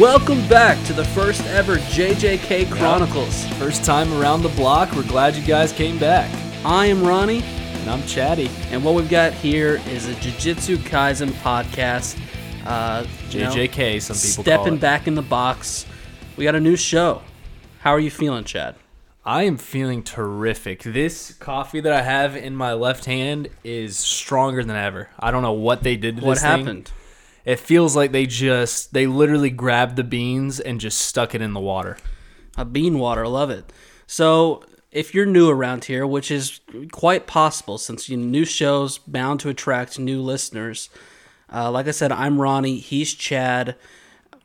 Welcome back to the first ever JJK Chronicles. First time around the block. We're glad you guys came back. I am Ronnie, And I'm Chatty. and what we've got here is a Jujutsu Kaisen podcast. Uh, you know, JJK, some people call stepping back in the box. We got a new show. How are you feeling, Chad? I am feeling terrific. This coffee that I have in my left hand is stronger than ever. I don't know what they did to What this thing. It feels like they just they literally grabbed the beans and just stuck it in the water. A bean water, love it. So, if you're new around here, which is quite possible since you new shows bound to attract new listeners, uh, like I said, I'm Ronnie. He's Chad.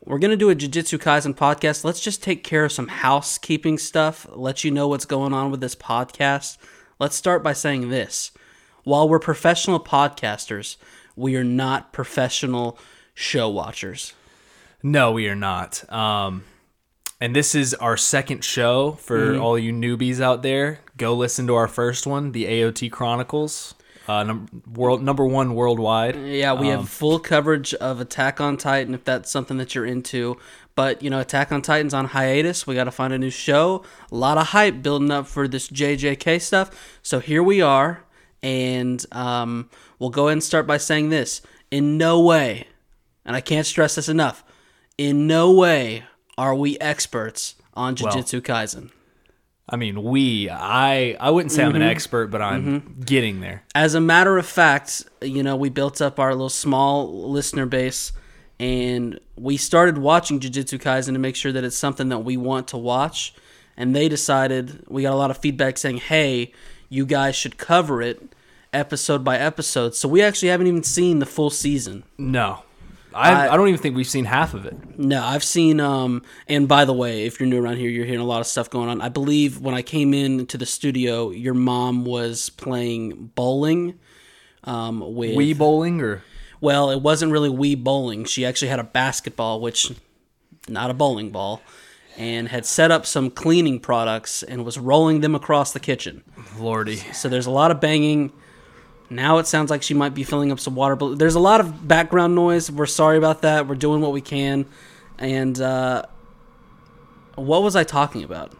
We're gonna do a Jujutsu Kaisen podcast. Let's just take care of some housekeeping stuff. Let you know what's going on with this podcast. Let's start by saying this: while we're professional podcasters, we are not professional show watchers. No, we are not. Um, and this is our second show for Mm-hmm. all you newbies out there. Go listen to our first one, the AOT Chronicles, uh, num- world number one worldwide. Yeah, we have full coverage of Attack on Titan if that's something that you're into. But, you know, Attack on Titan's on hiatus. We got to find a new show. A lot of hype building up for this JJK stuff. So here we are. And um, we'll go ahead and start by saying this. In no way, and I can't stress this enough, in no way are we experts on Jujutsu Kaisen. I mean, we. I. I wouldn't say I'm an Mm-hmm. expert, but I'm getting there. as a matter of fact, you know, we built up our little small listener base and we started watching Jujutsu Kaisen to make sure that it's something that we want to watch. And they decided, we got a lot of feedback saying, hey, you guys should cover it episode by episode. So we actually haven't even seen the full season. No, I. I- I, don't even think we've seen half of it. No, I've seen. Um, and by the way, if you're new around here, you're hearing a lot of stuff going on. I believe when I came in to the studio, your mom was playing bowling. Um, with Wii bowling or Well, it wasn't really Wii bowling. She actually had a basketball, which not a bowling ball, and had set up some cleaning products and was rolling them across the kitchen. lordy. So there's a lot of banging. Now it sounds like she might be filling up some water. But there's a lot of background noise. We're sorry about that. We're doing what we can. And uh, what was I talking about?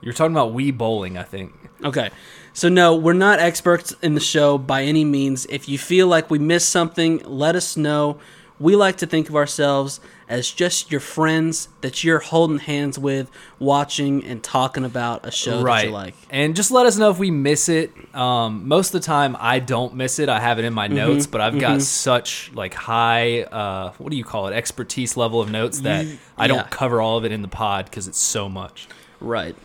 You're talking about Wii bowling, I think. Okay. So no, we're not experts in the show by any means. If you feel like we missed something, let us know. We like to think of ourselves as just your friends that you're holding hands with, watching and talking about a show that you like. And just let us know if we miss it. Um, most of the time, I don't miss it. I have it in my Mm-hmm. notes, but I've got such like high, uh, what do you call it, expertise level of notes that I don't cover all of it in the pod because it's so much. Right.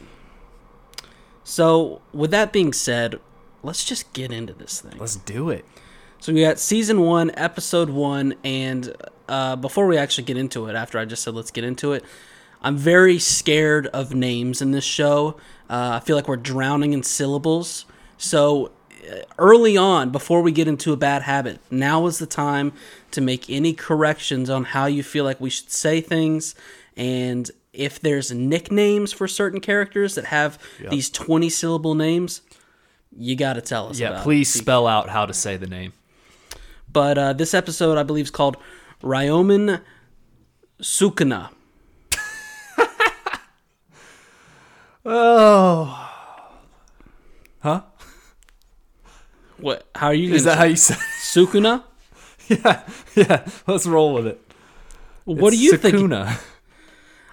So, with that being said, let's just get into this thing. Let's do it. So we got season one, episode one, and uh, before we actually get into it, after I just said let's get into it, I'm very scared of names in this show. Uh, I feel like we're drowning in syllables. So uh, early on, before we get into a bad habit, now is the time to make any corrections on how you feel like we should say things, and if there's nicknames for certain characters that have these 20 syllable names, you got to tell us. Yeah, about it. please spell out how to say the name. But uh, this episode, I believe, is called Ryomen Sukuna. Oh. Huh? What? How are you? Is that how you say Sukuna? Yeah, yeah. Let's roll with it. What do It's you think? Sakuna.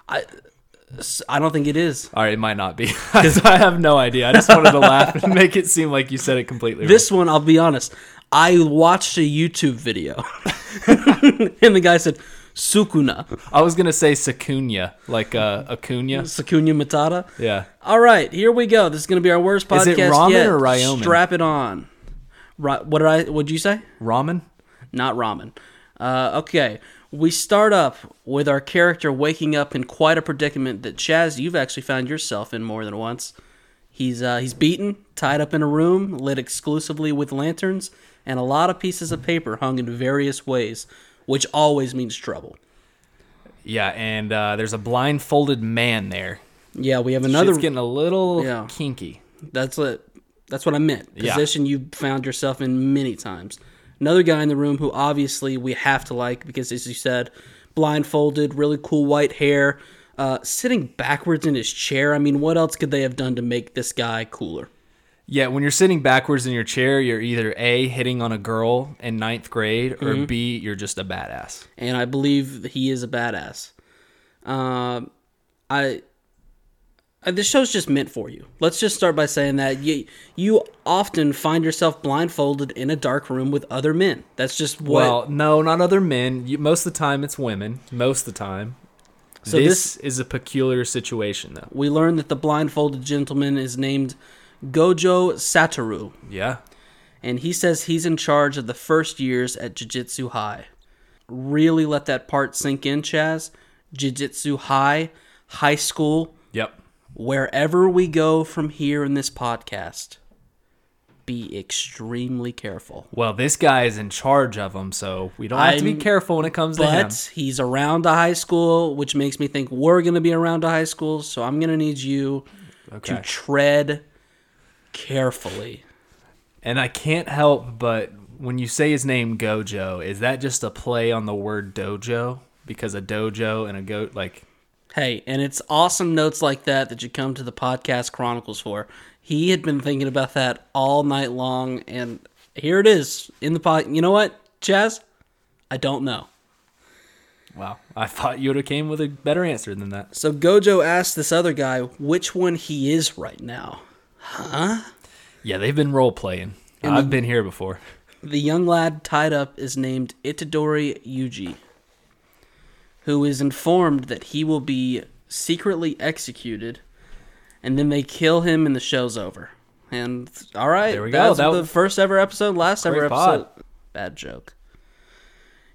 I don't think it is. All right, it might not be. because I have no idea. I just wanted to laugh and make it seem like you said it completely. This one, I'll be honest. I watched a YouTube video, and the guy said Sukuna, I was gonna say Sakunya, like uh, Acuna. Sukuna Matata. Yeah. All right, here we go. This is going to be our worst podcast Is it ramen yet. or Ryomen? Strap it on. Ri- what did I? What'd you say? Ramen. not ramen. Uh, okay, we start up with our character waking up in quite a predicament that Chaz, you've actually found yourself in more than once. He's uh, he's beaten, tied up in a room, lit exclusively with lanterns, and a lot of pieces of paper hung in various ways, which always means trouble. Yeah, and uh, there's a blindfolded man there. Yeah, we have another. Shit's getting a little Yeah. kinky. That's what that's what I meant. Yeah. Position you found yourself in many times. Another guy in the room who obviously we have to like because, as you said, blindfolded, really cool white hair, uh, sitting backwards in his chair. I mean, what else could they have done to make this guy cooler? Yeah, when you're sitting backwards in your chair, you're either A, hitting on a girl in ninth grade, or Mm-hmm. B, you're just a badass. and I believe he is a badass. Um, I uh, this show's just meant for you. Let's just start by saying that you you often find yourself blindfolded in a dark room with other men. That's just what. Well, no, not other men. You, most of the time, it's women. Most of the time. So this, is a peculiar situation, though. we learn that the blindfolded gentleman is named Gojo Satoru, Yeah. and he says he's in charge of the first years at Jujutsu High. Really let that part sink in, Chaz. Jujutsu High, high school, Yep. wherever we go from here in this podcast, be extremely careful. Well, this guy is in charge of them, so we don't have to be careful when it comes to him. But he's around a high school, which makes me think we're going to be around a high school. So I'm going to need you Okay. to tread carefully. And I can't help but when you say his name Gojo, is that just a play on the word dojo? Because a dojo and a goat, like, Hey, and it's awesome notes like that that you come to the podcast chronicles for. He had been thinking about that all night long, and here it is in the pod. You know what, Chaz? I don't know. wow, I thought you would have came with a better answer than that. So Gojo asked this other guy which one he is right now. Yeah, they've been role playing. I've been here before. The young lad tied up is named Itadori Yuji, who is informed that he will be secretly executed, and then they kill him and the show's over. And all right, There we go. That the was- first ever episode, last ever episode. pod. Bad joke.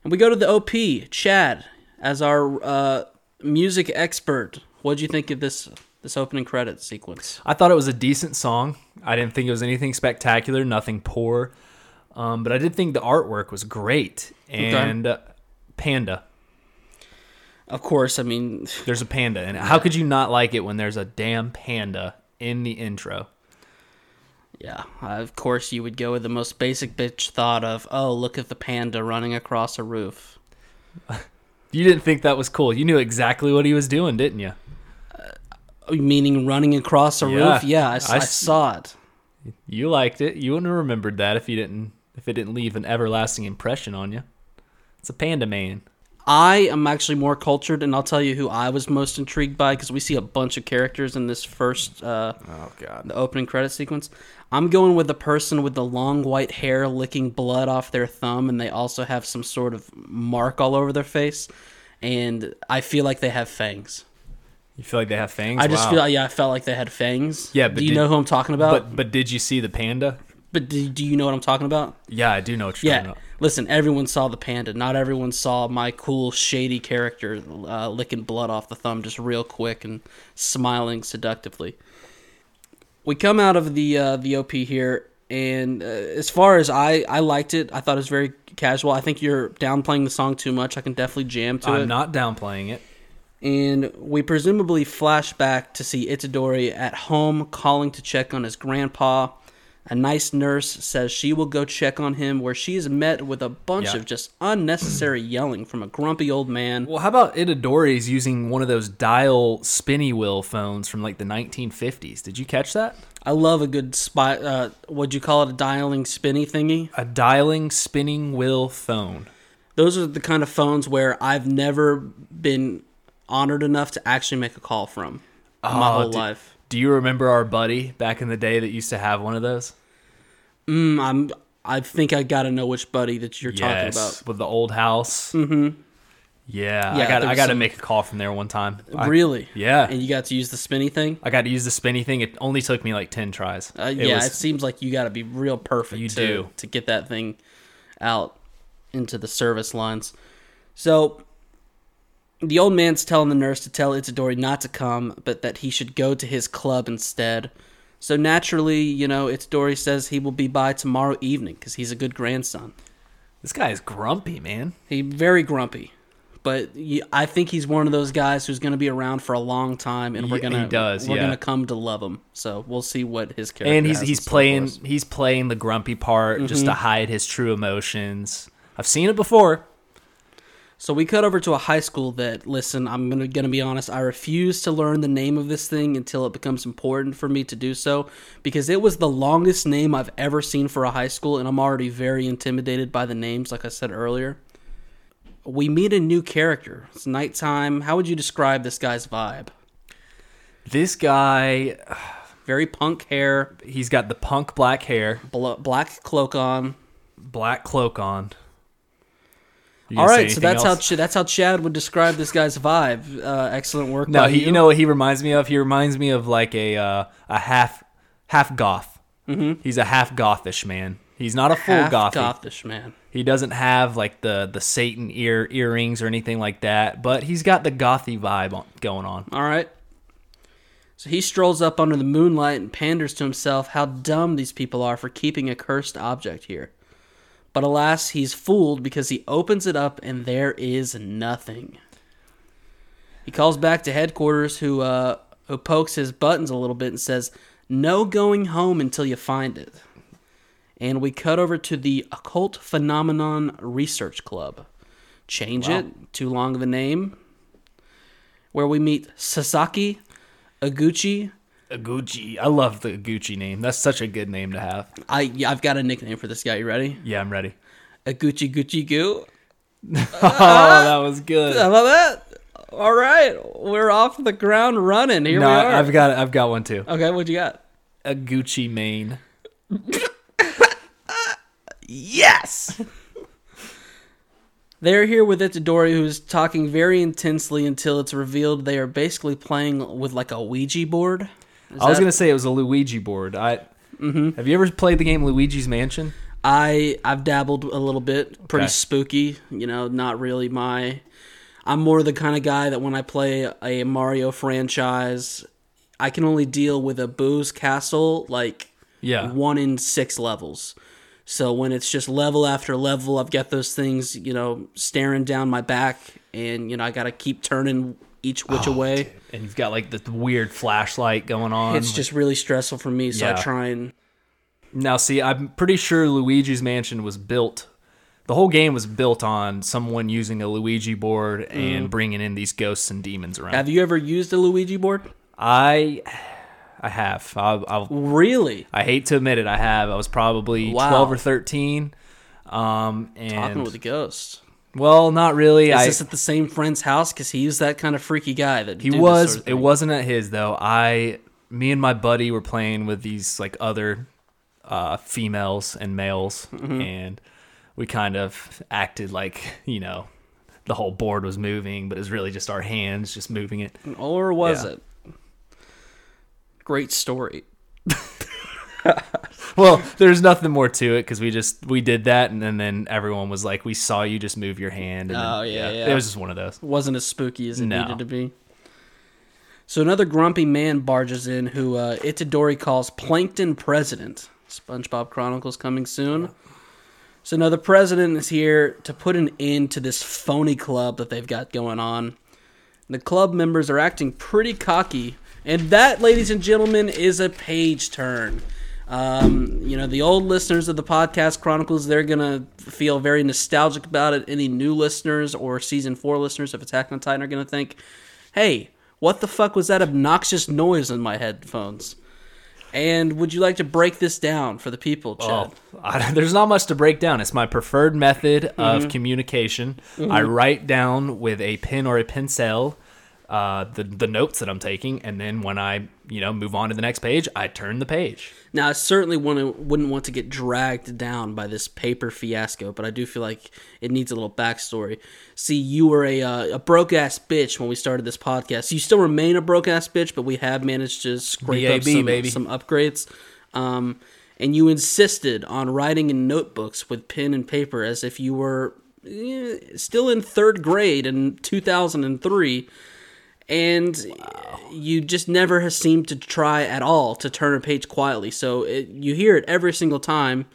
And we go to the OP, Chad, as our uh, music expert. What do you think of this this opening credit sequence? I thought it was a decent song. I didn't think it was anything spectacular, nothing poor. Um, but I did think the artwork was great. And uh, Panda. Of course, I mean, There's a panda in it. How could you not like it when there's a damn panda in the intro? Yeah, of course you would go with the most basic bitch thought of, oh, look at the panda running across a roof. You didn't think that was cool. You knew exactly what he was doing, didn't you? Meaning running across a Yeah. roof? Yeah, I saw it. You liked it. You wouldn't have remembered that if you didn't if it didn't leave an everlasting impression on you. It's a panda man. I am actually more cultured, and I'll tell you who I was most intrigued by because we see a bunch of characters in this first uh, Oh god. the opening credit sequence. I'm going with the person with the long white hair licking blood off their thumb, and they also have some sort of mark all over their face, and I feel like they have fangs. You feel like they have fangs? I just Wow. feel yeah, I felt like they had fangs. Yeah, but do you did- know who I'm talking about? But but did you see the panda? But do, do you know what I'm talking about? Yeah, I do know what you're Yeah. talking about. Listen, everyone saw the panda. Not everyone saw my cool, shady character uh, licking blood off the thumb just real quick and smiling seductively. We come out of the uh, the OP here, and uh, as far as I, I liked it. I thought it was very casual. I think you're downplaying the song too much. I can definitely jam to it. I'm not downplaying it. And we presumably flash back to see Itadori at home calling to check on his grandpa. A nice nurse says she will go check on him, where she is met with a bunch Yeah. of just unnecessary yelling from a grumpy old man. Well, how about Itadori's using one of those dial spinny wheel phones from like the 1950s? Did you catch that? I love a good spy. Uh, what'd you call it? A dialing spinny thingy. A dialing spinning wheel phone. Those are the kind of phones where I've never been honored enough to actually make a call from my Oh, whole dude. life. Do you remember our buddy back in the day that used to have one of those? Mm, I'm. I think I gotta know which buddy that you're talking about. with the old house. Mm-hmm. Yeah, Yeah, I got I got to make a call from there one time. I- really? yeah, And you got to use the spinny thing. I got to use the spinny thing. It only took me like ten tries. Uh, It yeah, was- it seems like you got to be real perfect. You to, do. to get that thing out into the service lines. So the old man's telling the nurse to tell Itadori not to come, but that he should go to his club instead. So naturally, you know, Itadori says he will be by tomorrow evening because he's a good grandson. this guy is grumpy, man. He very grumpy, but I think he's one of those guys who's going to be around for a long time, and we're gonna does, we're yeah. gonna come to love him. So we'll see what his character. and he's he's playing he's playing the grumpy part just Mm-hmm. to hide his true emotions. I've seen it before. So we cut over to a high school that, listen, I'm gonna gonna be honest, I refuse to learn the name of this thing until it becomes important for me to do so, because it was the longest name I've ever seen for a high school, and I'm already very intimidated by the names, like I said earlier. We meet a new character. It's nighttime. How would you describe this guy's vibe? This guy, Very punk hair, he's got the punk black hair, bl- black cloak on. black cloak on. You All gonna say right, so that's how else? Ch- that's how Chad would describe this guy's vibe. Uh, excellent work. No, by he, you. you know what he reminds me of? He reminds me of like a uh, a half half goth. Mm-hmm. He's a half gothish man. He's not a full half gothy. gothish man. He doesn't have like the the Satan ear earrings or anything like that, but he's got the gothy vibe on, going on. All right. So he strolls up under the moonlight and panders to himself how dumb these people are for keeping a cursed object here. But alas, he's fooled because he opens it up and there is nothing. He calls back to headquarters, who uh, who pokes his buttons a little bit and says, "No going home until you find it." And we cut over to the Occult Phenomenon Research Club. Change Wow. it, too long of a name. Where we meet Sasaki, Aguchi. Gucci. I love the Gucci name. That's such a good name to have. I yeah, I've got a nickname for this guy. You ready? Yeah, I'm ready. A Gucci Gucci Goo. oh, uh-huh. that was good. How about that? All right, we're off the ground running. Here no, we are. I've got I've got one too. okay, what you got? A Gucci mane. Yes. They're here with Itadori, who's talking very intensely until it's revealed they are basically playing with like a Ouija board. Is I was that- gonna say it was a Luigi board. I mm-hmm. have you ever played the game Luigi's Mansion? I I've dabbled a little bit. Pretty Okay. spooky, you know, not really my I'm more the kind of guy that when I play a Mario franchise, I can only deal with a Boo's castle like Yeah. one in 6 levels. So when it's just level after level, I've got those things, you know, staring down my back and you know, I got to keep turning each which Oh, away. And you've got like the weird flashlight going on. It's just really stressful for me, so I try and Now, see, I'm pretty sure Luigi's Mansion was built. The whole game was built on someone using a Luigi board and bringing in these ghosts and demons around. Have you ever used a Luigi board? I, I have. I, I, Really? I hate to admit it. I have. I was probably Wow. 12 or 13. Um, Talking and with a ghost. Well, not really. Is I, this at the same friend's house? Because he's that kind of freaky guy that He was. sort of it wasn't at his though. I, me and my buddy were playing with these like other uh, females and males, Mm-hmm. and we kind of acted like you know the whole board was moving, but it was really just our hands just moving it. or was Yeah. it? Great story. Well, there's nothing more to it because we just we did that, and then, then everyone was like, "We saw you just move your hand." And then- Oh, yeah, yeah. It was just one of those. It wasn't as spooky as it No. needed to be. So another grumpy man barges in, who uh, Itadori calls Plankton President. SpongeBob Chronicles coming soon. So now the president is here to put an end to this phony club that they've got going on. The club members are acting pretty cocky, and that, ladies and gentlemen, is a page turn. Um, you know, the old listeners of the podcast Chronicles, they're gonna feel very nostalgic about it. Any new listeners or season four listeners of Attack on Titan are gonna think, "Hey, what the fuck was that obnoxious noise in my headphones?" And would you like to break this down for the people, Chad? Oh, I, there's not much to break down. It's my preferred method Mm-hmm. of communication. I write down with a pen or a pencil uh, the the notes that I'm taking, and then when I you know move on to the next page, I turn the page. Now, I certainly want wouldn't want to get dragged down by this paper fiasco, but I do feel like it needs a little backstory. See, you were a uh, a broke ass bitch when we started this podcast. You still remain a broke ass bitch, but we have managed to scrape up some, baby. some upgrades. Um, and you insisted on writing in notebooks with pen and paper as if you were eh, still in third grade in 2003 and you just never seemed to try at all to turn a page quietly. So it, you hear it every single time,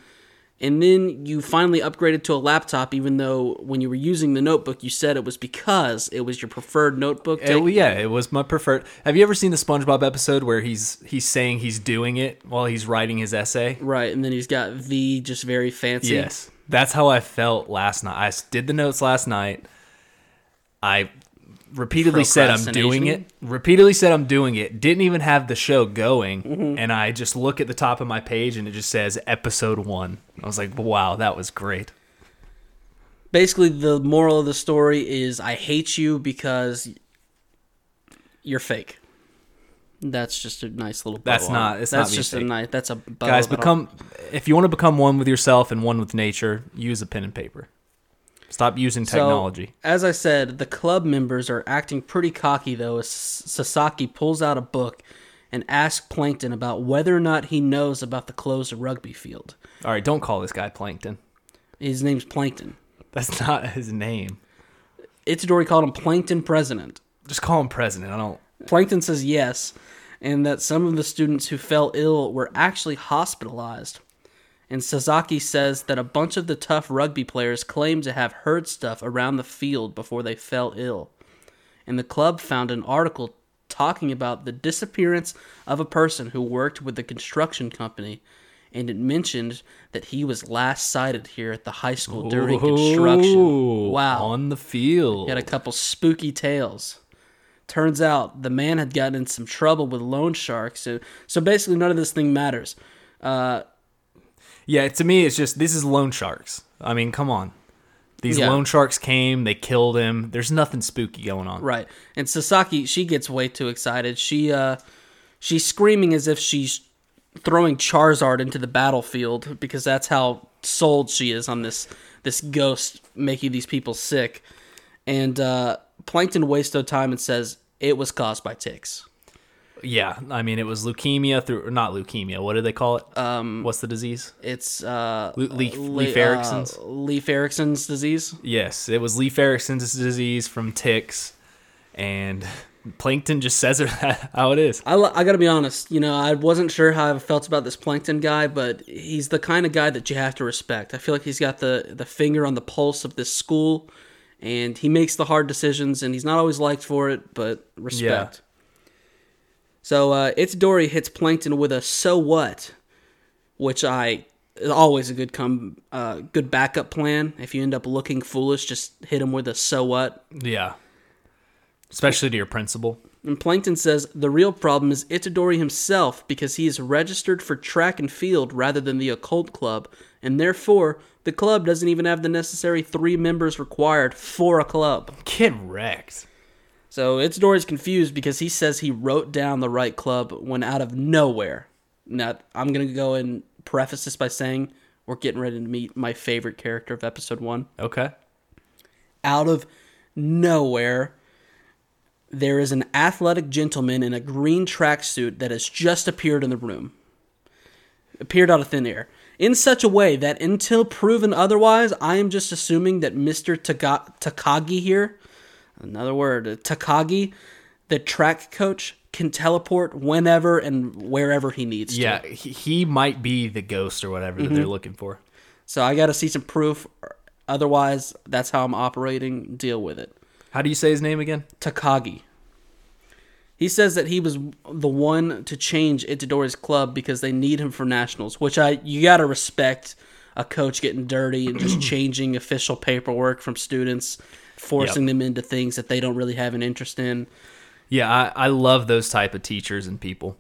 and then you finally upgraded to a laptop, even though when you were using the notebook, you said it was because it was your preferred notebook. It- yeah, it was my preferred. Have you ever seen the SpongeBob episode where he's he's saying he's doing it while he's writing his essay? Right, and then he's got the just very fancy. Yes, that's how I felt last night. I did the notes last night, I repeatedly said I'm doing it. Repeatedly said I'm doing it. Didn't even have the show going, Mm-hmm. and I just look at the top of my page and it just says episode one. I was like, wow, that was great. Basically, the moral of the story is I hate you because you're fake. That's just a nice little. That's not- not That's being just a nice. That's a Guys, become if you want to become one with yourself and one with nature, use a pen and paper. Stop using So, technology. as I said, the club members are acting pretty cocky though as Sasaki pulls out a book and asks Plankton about whether or not he knows about the closed rugby field. All right, don't call this guy Plankton. His name's Plankton. That's not his name. Itadori called him Plankton President. Just call him president. I don't. Plankton says yes, and that some of the students who fell ill were actually hospitalized. And Sasaki says that a bunch of the tough rugby players claimed to have heard stuff around the field before they fell ill. And the club found an article talking about the disappearance of a person who worked with the construction company, and it mentioned that he was last sighted here at the high school during construction. Ooh, Wow. On the field. He had a couple spooky tales. Turns out the man had gotten in some trouble with loan sharks. So, so basically, none of this thing matters. Uh, Yeah, to me, it's just this is loan sharks. I mean, come on. These Yeah. loan sharks came, they killed him. There's nothing spooky going on. right. And Sasaki, she gets way too excited. She, uh, she's screaming as if she's throwing Charizard into the battlefield because that's how sold she is on this this ghost making these people sick. And uh, Plankton wastes no time and says it was caused by ticks. Yeah, I mean, it was leukemia through, not leukemia. What do they call it? Um, What's the disease? It's uh, Le- Leif- Le- Leif uh, Leif Erikson's disease. Yes, it was Leif Erikson's disease from ticks, and Plankton just says it how it is. I, I gotta be honest, you know, I wasn't sure how I felt about this Plankton guy, but he's the kind of guy that you have to respect. I feel like he's got the, the finger on the pulse of this school, and he makes the hard decisions, and he's not always liked for it, but respect. So, uh, Itadori hits Plankton with a so what, which I is always a good come uh, good backup plan. If you end up looking foolish, just hit him with a so what, Yeah, especially to your principal. And Plankton says the real problem is Itadori himself because he is registered for track and field rather than the occult club, and therefore the club doesn't even have the necessary three members required for a club. Get wrecked. So Itadori's confused because he says he wrote down the right club when out of nowhere. Now, I'm going to go and preface this by saying we're getting ready to meet my favorite character of episode one. Okay. out of nowhere, there is an athletic gentleman in a green tracksuit that has just appeared in the room. Appeared out of thin air. In such a way that until proven otherwise, I am just assuming that Mr. Taka- Takagi here, another word, Takagi, the track coach, can teleport whenever and wherever he needs to. Yeah, he, he might be the ghost or whatever that they're mm-hmm. looking for. So I got to see some proof. Otherwise, that's how I'm operating. Deal with it. How do you say his name again? Takagi. He says that he was the one to change Itadori's club because they need him for nationals, which I you got to respect a coach getting dirty and just changing official paperwork from students, forcing them into things that they don't really have an interest in. Yeah, I, I love those type of teachers and people.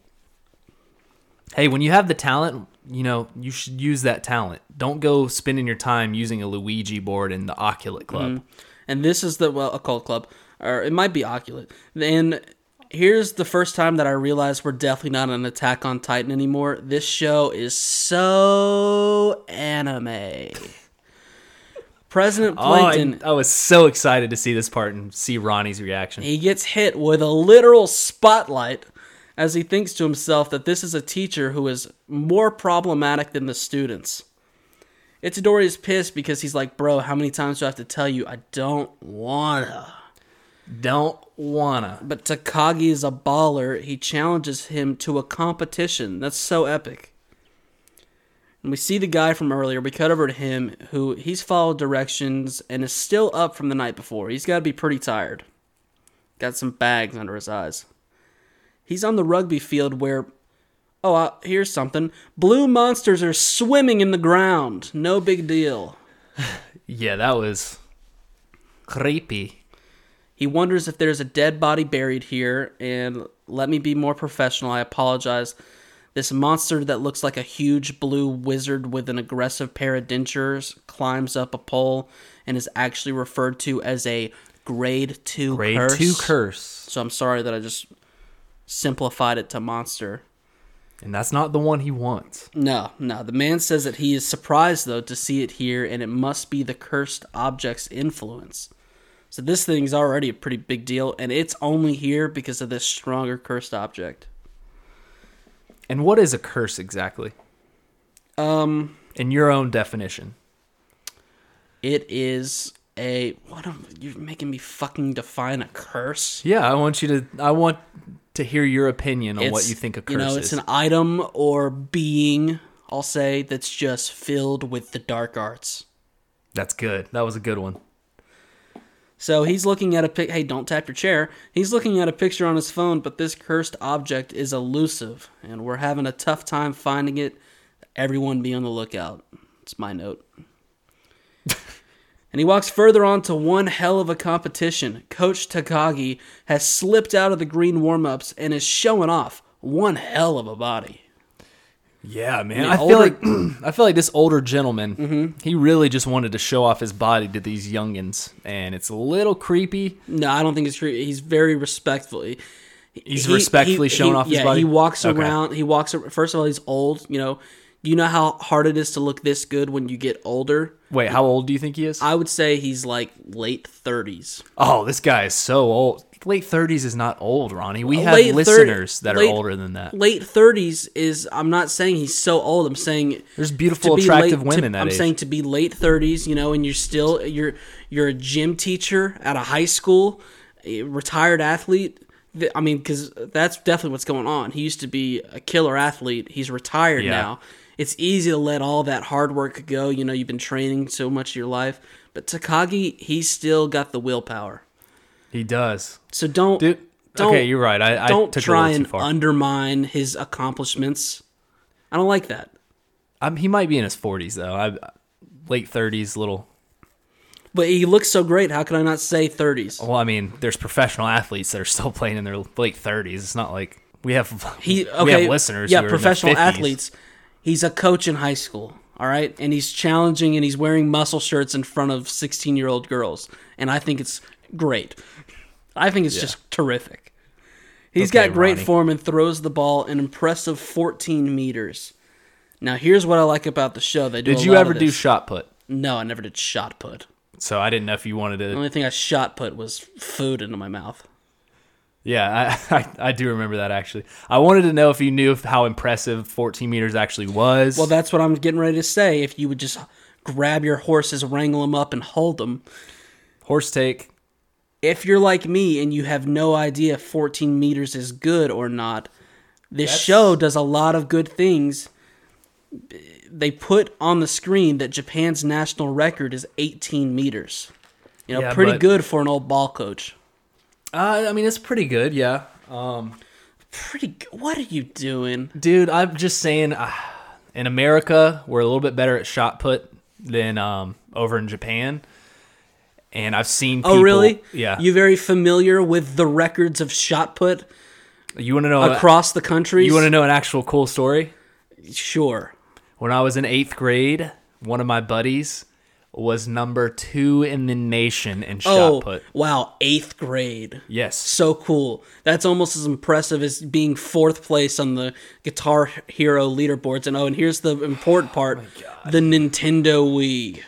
Hey, when you have the talent, you know, you should use that talent. Don't go spending your time using a Luigi board in the Oculate Club. Mm-hmm. And this is the well, occult club, or it might be Oculate. And here's the first time that I realized we're definitely not an Attack on Titan anymore. This show is so anime. President Oh, I, I was so excited to see this part and see Ronnie's reaction. he gets hit with a literal spotlight as he thinks to himself that this is a teacher who is more problematic than the students. Itadori is pissed because he's like, bro, how many times do I have to tell you I don't wanna? Don't wanna. But Takagi is a baller. He challenges him to a competition. That's so epic. And we see the guy from earlier. We cut over to him, who he's followed directions and is still up from the night before. He's got to be pretty tired. Got some bags under his eyes. He's on the rugby field where. Oh, uh, here's something. Blue monsters are swimming in the ground. No big deal. Yeah, that was creepy. He wonders if there's a dead body buried here, and let me be more professional. I apologize. This monster that looks like a huge blue wizard with an aggressive pair of dentures climbs up a pole and is actually referred to as a grade two Grade curse. two curse. So I'm sorry that I just simplified it to monster. And that's not the one he wants. No, no. The man says that he is surprised though to see it here, and it must be the cursed object's influence. So this thing's already a pretty big deal, and it's only here because of this stronger cursed object. And what is a curse exactly? Um, In your own definition. it is a what? Am, you're making me fucking define a curse. Yeah, I want you to I want to hear your opinion on what you think a curse You know, is. it's an item or being. I'll say that's just filled with the dark arts. That's good. That was a good one. So he's looking at a pic. Hey, don't tap your chair. He's looking at a picture on his phone, but this cursed object is elusive, and we're having a tough time finding it. Everyone be on the lookout. It's my note. and he walks further on to one hell of a competition. Coach Takagi has slipped out of the green warm-ups and is showing off one hell of a body. Yeah, man. mean, I feel older- Mm-hmm. like I feel like this older gentleman, he really just wanted to show off his body to these youngins, and it's a little creepy. No, I don't think it's true. He's very respectful. He- He's he- respectfully he- showing he- off his yeah, body. he walks Okay. around. He walks. First of all, he's old. You know, you know how hard it is to look this good when you get older. Wait, how old do you think he is? I would say he's like late thirties. oh, this guy is so old. Late thirties is not old, Ronnie. We have Late listeners that are late- older than that. Late thirties is. I'm not saying he's so old. I'm saying There's to beautiful, be attractive late- women to, that I'm age. saying to be late thirties. You know, and you're still you're you're a gym teacher at a high school, a retired athlete. I mean, because that's definitely what's going on. He used to be a killer athlete. He's retired Yeah. now. It's easy to let all that hard work go. You know, you've been training so much of your life. But Takagi, he's still got the willpower. he does, So don't dude. Don't- okay, you're right. I, I don't try it a little and undermine his accomplishments. I don't like that. Um, he might be in his forties though. I, late thirties, little. But he looks so great. How can I not say 30s? Well, I mean, there's professional athletes that are still playing in their late thirties. It's not like we have He we okay. have listeners. Yeah, who are in their professional 50s. athletes. He's a coach in high school. All right, and he's challenging and he's wearing muscle shirts in front of 16 year old girls, and I think it's great. I think it's just terrific. He's Okay, got great Ronnie. form and throws the ball an impressive 14 meters. Now, here's what I like about the show. They do. Did you ever do shot put? No, I never did shot put. So I didn't know if you wanted to. The only thing I shot put was food into my mouth. Yeah, I, I I do remember that actually. I wanted to know if you knew how impressive 14 meters actually was. Well, that's what I'm getting ready to say. If you would just grab your horses, wrangle them up, and hold them. horse take. If you're like me and you have no idea if 14 meters is good or not, this That's- show does a lot of good things. They put on the screen that Japan's national record is 18 meters. You know, Yeah, pretty but- good for an old ball coach. Uh, I mean, it's pretty good. Yeah. Um, Pretty good. What are you doing? dude, I'm just saying. Uh, in America, we're a little bit better at shot put than um over in Japan. And I've seen. People, Oh, really? Yeah. You very familiar with the records of shot put You want to know? across the country? you want to know an actual cool story? Sure. When I was in eighth grade, one of my buddies was number two in the nation in oh, shot Oh, put. wow. Eighth grade. Yes. So cool. That's almost as impressive as being fourth place on the Guitar Hero leaderboards. And oh, and here's the important oh part the Nintendo Wii.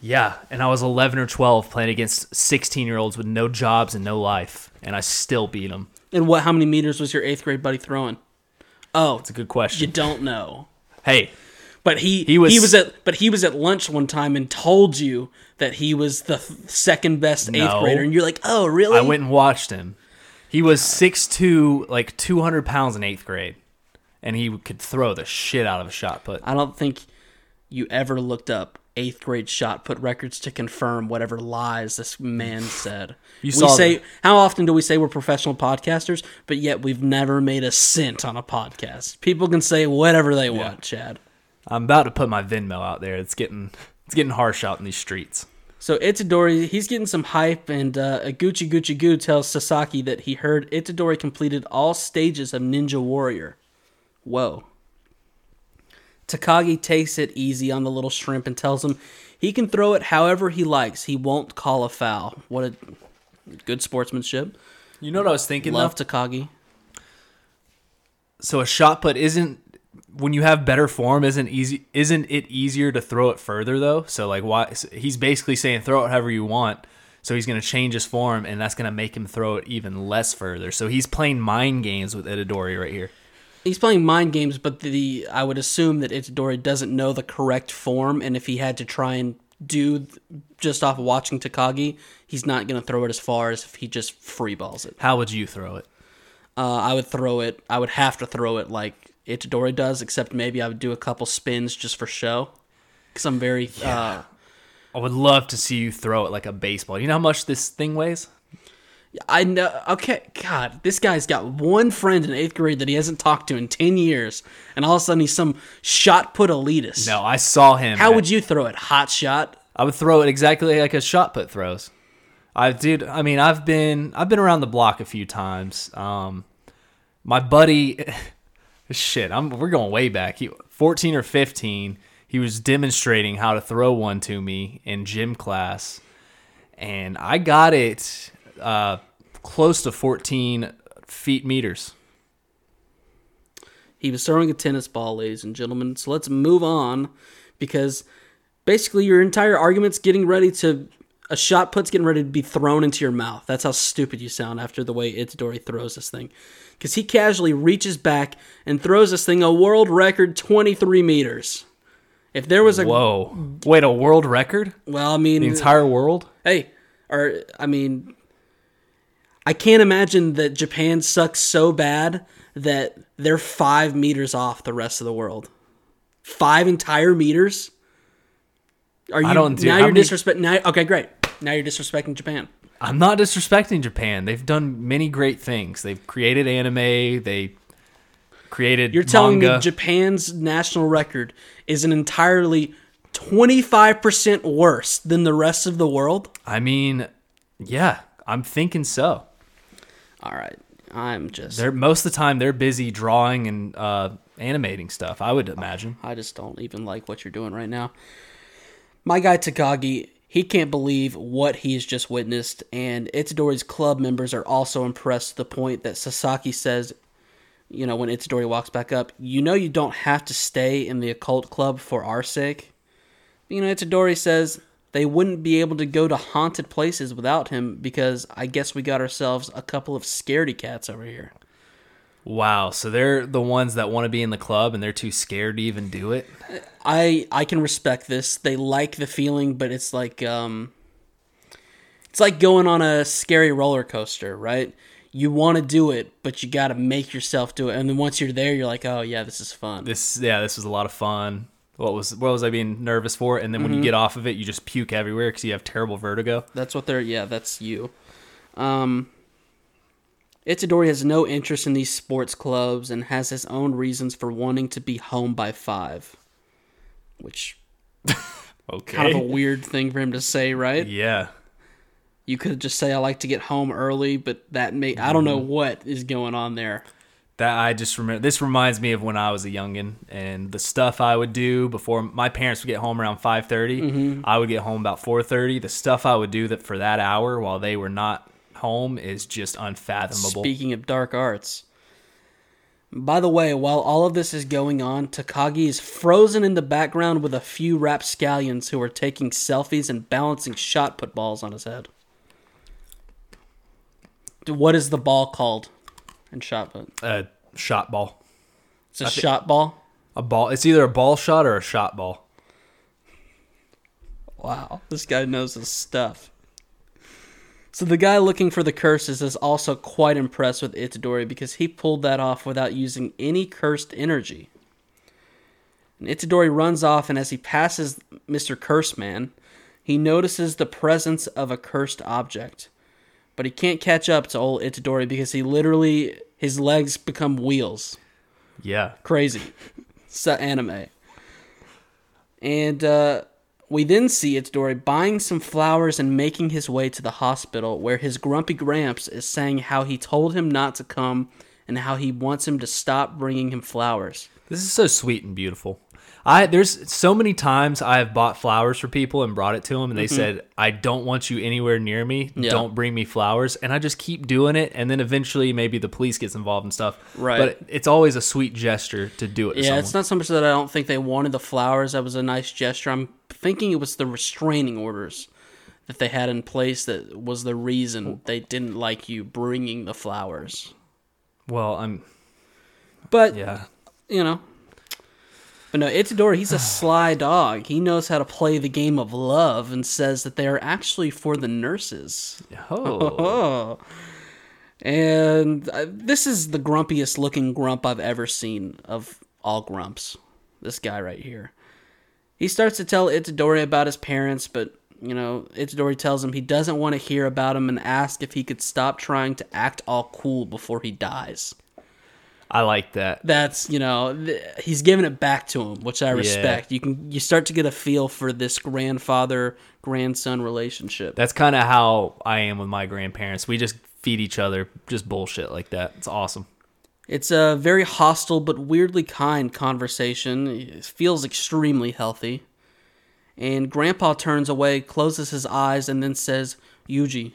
Yeah, and I was 11 or 12 playing against 16 year olds with no jobs and no life, and I still beat them. And what? How many meters was your eighth grade buddy throwing? Oh, It's a good question. you don't know. Hey, But he, He was- he was at but he was at lunch one time and told you that he was the th- second best eighth No. grader, and you're like, oh, really? I went and watched him. He was 6'2, like 200 pounds in eighth grade, and he could throw the shit out of a shot put. I don't think you ever looked up eighth grade shot put records to confirm whatever lies this man said. You we saw say how often do we say we're professional podcasters, but yet we've never made a cent on a podcast. People can say whatever they want, Chad. I'm about to put my Venmo out there. It's getting it's getting harsh out in these streets. So Itadori, he's getting some hype, and uh, Gucci Gucci Goo tells Sasaki that he heard Itadori completed all stages of Ninja Warrior. Whoa. Takagi takes it easy on the little shrimp and tells him he can throw it however he likes. He won't call a foul. What a good sportsmanship. You know what I was thinking? Love though? Takagi. So a shot put isn't when you have better form isn't easy isn't it easier to throw it further though? So like why he's basically saying throw it however you want. So he's going to change his form and that's going to make him throw it even less further. So he's playing mind games with Itadori right here. He's playing mind games, but the I would assume that Itadori doesn't know the correct form, and if he had to try and do just off of watching Takagi, he's not going to throw it as far as if he just free balls it. How would you throw it? Uh, I would throw it. I would have to throw it like Itadori does, except maybe I would do a couple spins just for show, because I'm very. Uh, I would love to see you throw it like a baseball. You know how much this thing weighs? I know. Okay, God, this guy's got one friend in eighth grade that he hasn't talked to in ten years, and all of a sudden he's some shot put elitist. No, I saw him. How at- would you throw it? Hot shot. I would throw it exactly like a shot put throws. I dude, I mean, I've been I've been around the block a few times. Um, my buddy, shit, I'm we're going way back. He, 14 or 15, he was demonstrating how to throw one to me in gym class, and I got it uh, close to 14 feet meters. He was throwing a tennis ball, ladies and gentlemen. So let's move on because basically your entire argument's getting ready to a shot put's getting ready to be thrown into your mouth. That's how stupid you sound after the way Itadori throws this thing. Because he casually reaches back and throws this thing a world record 23 meters. If there was a Whoa! Wait, a world record? well, I mean, The entire world? hey, or I mean, I can't imagine that Japan sucks so bad that they're five meters off the rest of the world. Five entire meters. Are you don't do- now? You're many- disrespecting. Now, okay, great. Now you're disrespecting Japan. I'm not disrespecting Japan. They've done many great things. They've created anime. They created. You're telling manga. me Japan's national record is an entirely 25% worse than the rest of the world? I mean, yeah, I'm thinking so. All right. I'm just They're most of the time they're busy drawing and uh, animating stuff. I would imagine. I just don't even like what you're doing right now. My guy Takagi, he can't believe what he's just witnessed, and Itadori's club members are also impressed to the point that Sasaki says, you know, when Itadori walks back up, you know, you don't have to stay in the occult club for our sake. You know, Itadori says they wouldn't be able to go to haunted places without him because I guess we got ourselves a couple of scaredy cats over here. Wow. So they're the ones that want to be in the club and they're too scared to even do it. I I can respect this. They like the feeling, but it's like um it's like going on a scary roller coaster, right? You want to do it, but you got to make yourself do it. And then once you're there, you're like, "Oh, yeah, this is fun." This, yeah, this was a lot of fun. What was what was I being nervous for? And then when you get off of it, you just puke everywhere because you have terrible vertigo. That's what they're yeah, that's you. Um Itadori has no interest in these sports clubs and has his own reasons for wanting to be home by 5. Which Okay. kind of a weird thing for him to say, right? yeah. You could just say I like to get home early, but that may I don't know Mm-hmm. what is going on there. That I just remember. This reminds me of when I was a youngin and the stuff I would do before my parents would get home around five I would get home about four thirty. The stuff I would do that for that hour while they were not home is just unfathomable. Speaking of dark arts. By the way, while all of this is going on, Takagi is frozen in the background with a few rapscallions who are taking selfies and balancing shot put balls on his head. What is the ball called in shot put? a shot ball. It's a shot ball. A ball. It's either a ball shot or a shot ball. Wow, this guy knows his stuff. So the guy looking for the curses is also quite impressed with Itadori because he pulled that off without using any cursed energy. And Itadori runs off, and as he passes Mr. Curse Man, he notices the presence of a cursed object. But he can't catch up to old Itadori because he literally his legs become wheels Yeah. crazy. It's anime. And uh, we then see Itadori buying some flowers and making his way to the hospital where his grumpy Gramps is saying how he told him not to come and how he wants him to stop bringing him flowers. This is so sweet and beautiful. I there's so many times I have bought flowers for people and brought it to them and they said I don't want you anywhere near me. Mm-hmm. Yeah. Don't bring me flowers and I just keep doing it and then eventually maybe the police gets involved and stuff. Right. But it's always a sweet gesture to do it Yeah, someone. it's not so much that I don't think they wanted the flowers. That was a nice gesture. I'm thinking it was the restraining orders that they had in place that was the reason they didn't like you bringing the flowers. well, I'm But yeah. you know. But no, Itadori, he's a sly dog. He knows how to play the game of love and says that they are actually for the nurses. Oh. And uh, this is the grumpiest looking grump I've ever seen of all grumps. This guy right here. He starts to tell Itadori about his parents, but, you know, Itadori tells him he doesn't want to hear about him and asks if he could stop trying to act all cool before he dies I like that. that's you know th- he's giving it back to him which i respect you can you start to get a feel for this grandfather grandson relationship That's kind of how I am with my grandparents. We just feed each other just bullshit like that. It's awesome. it's a very hostile but weirdly kind conversation it feels extremely healthy and grandpa turns away closes his eyes and then says yuji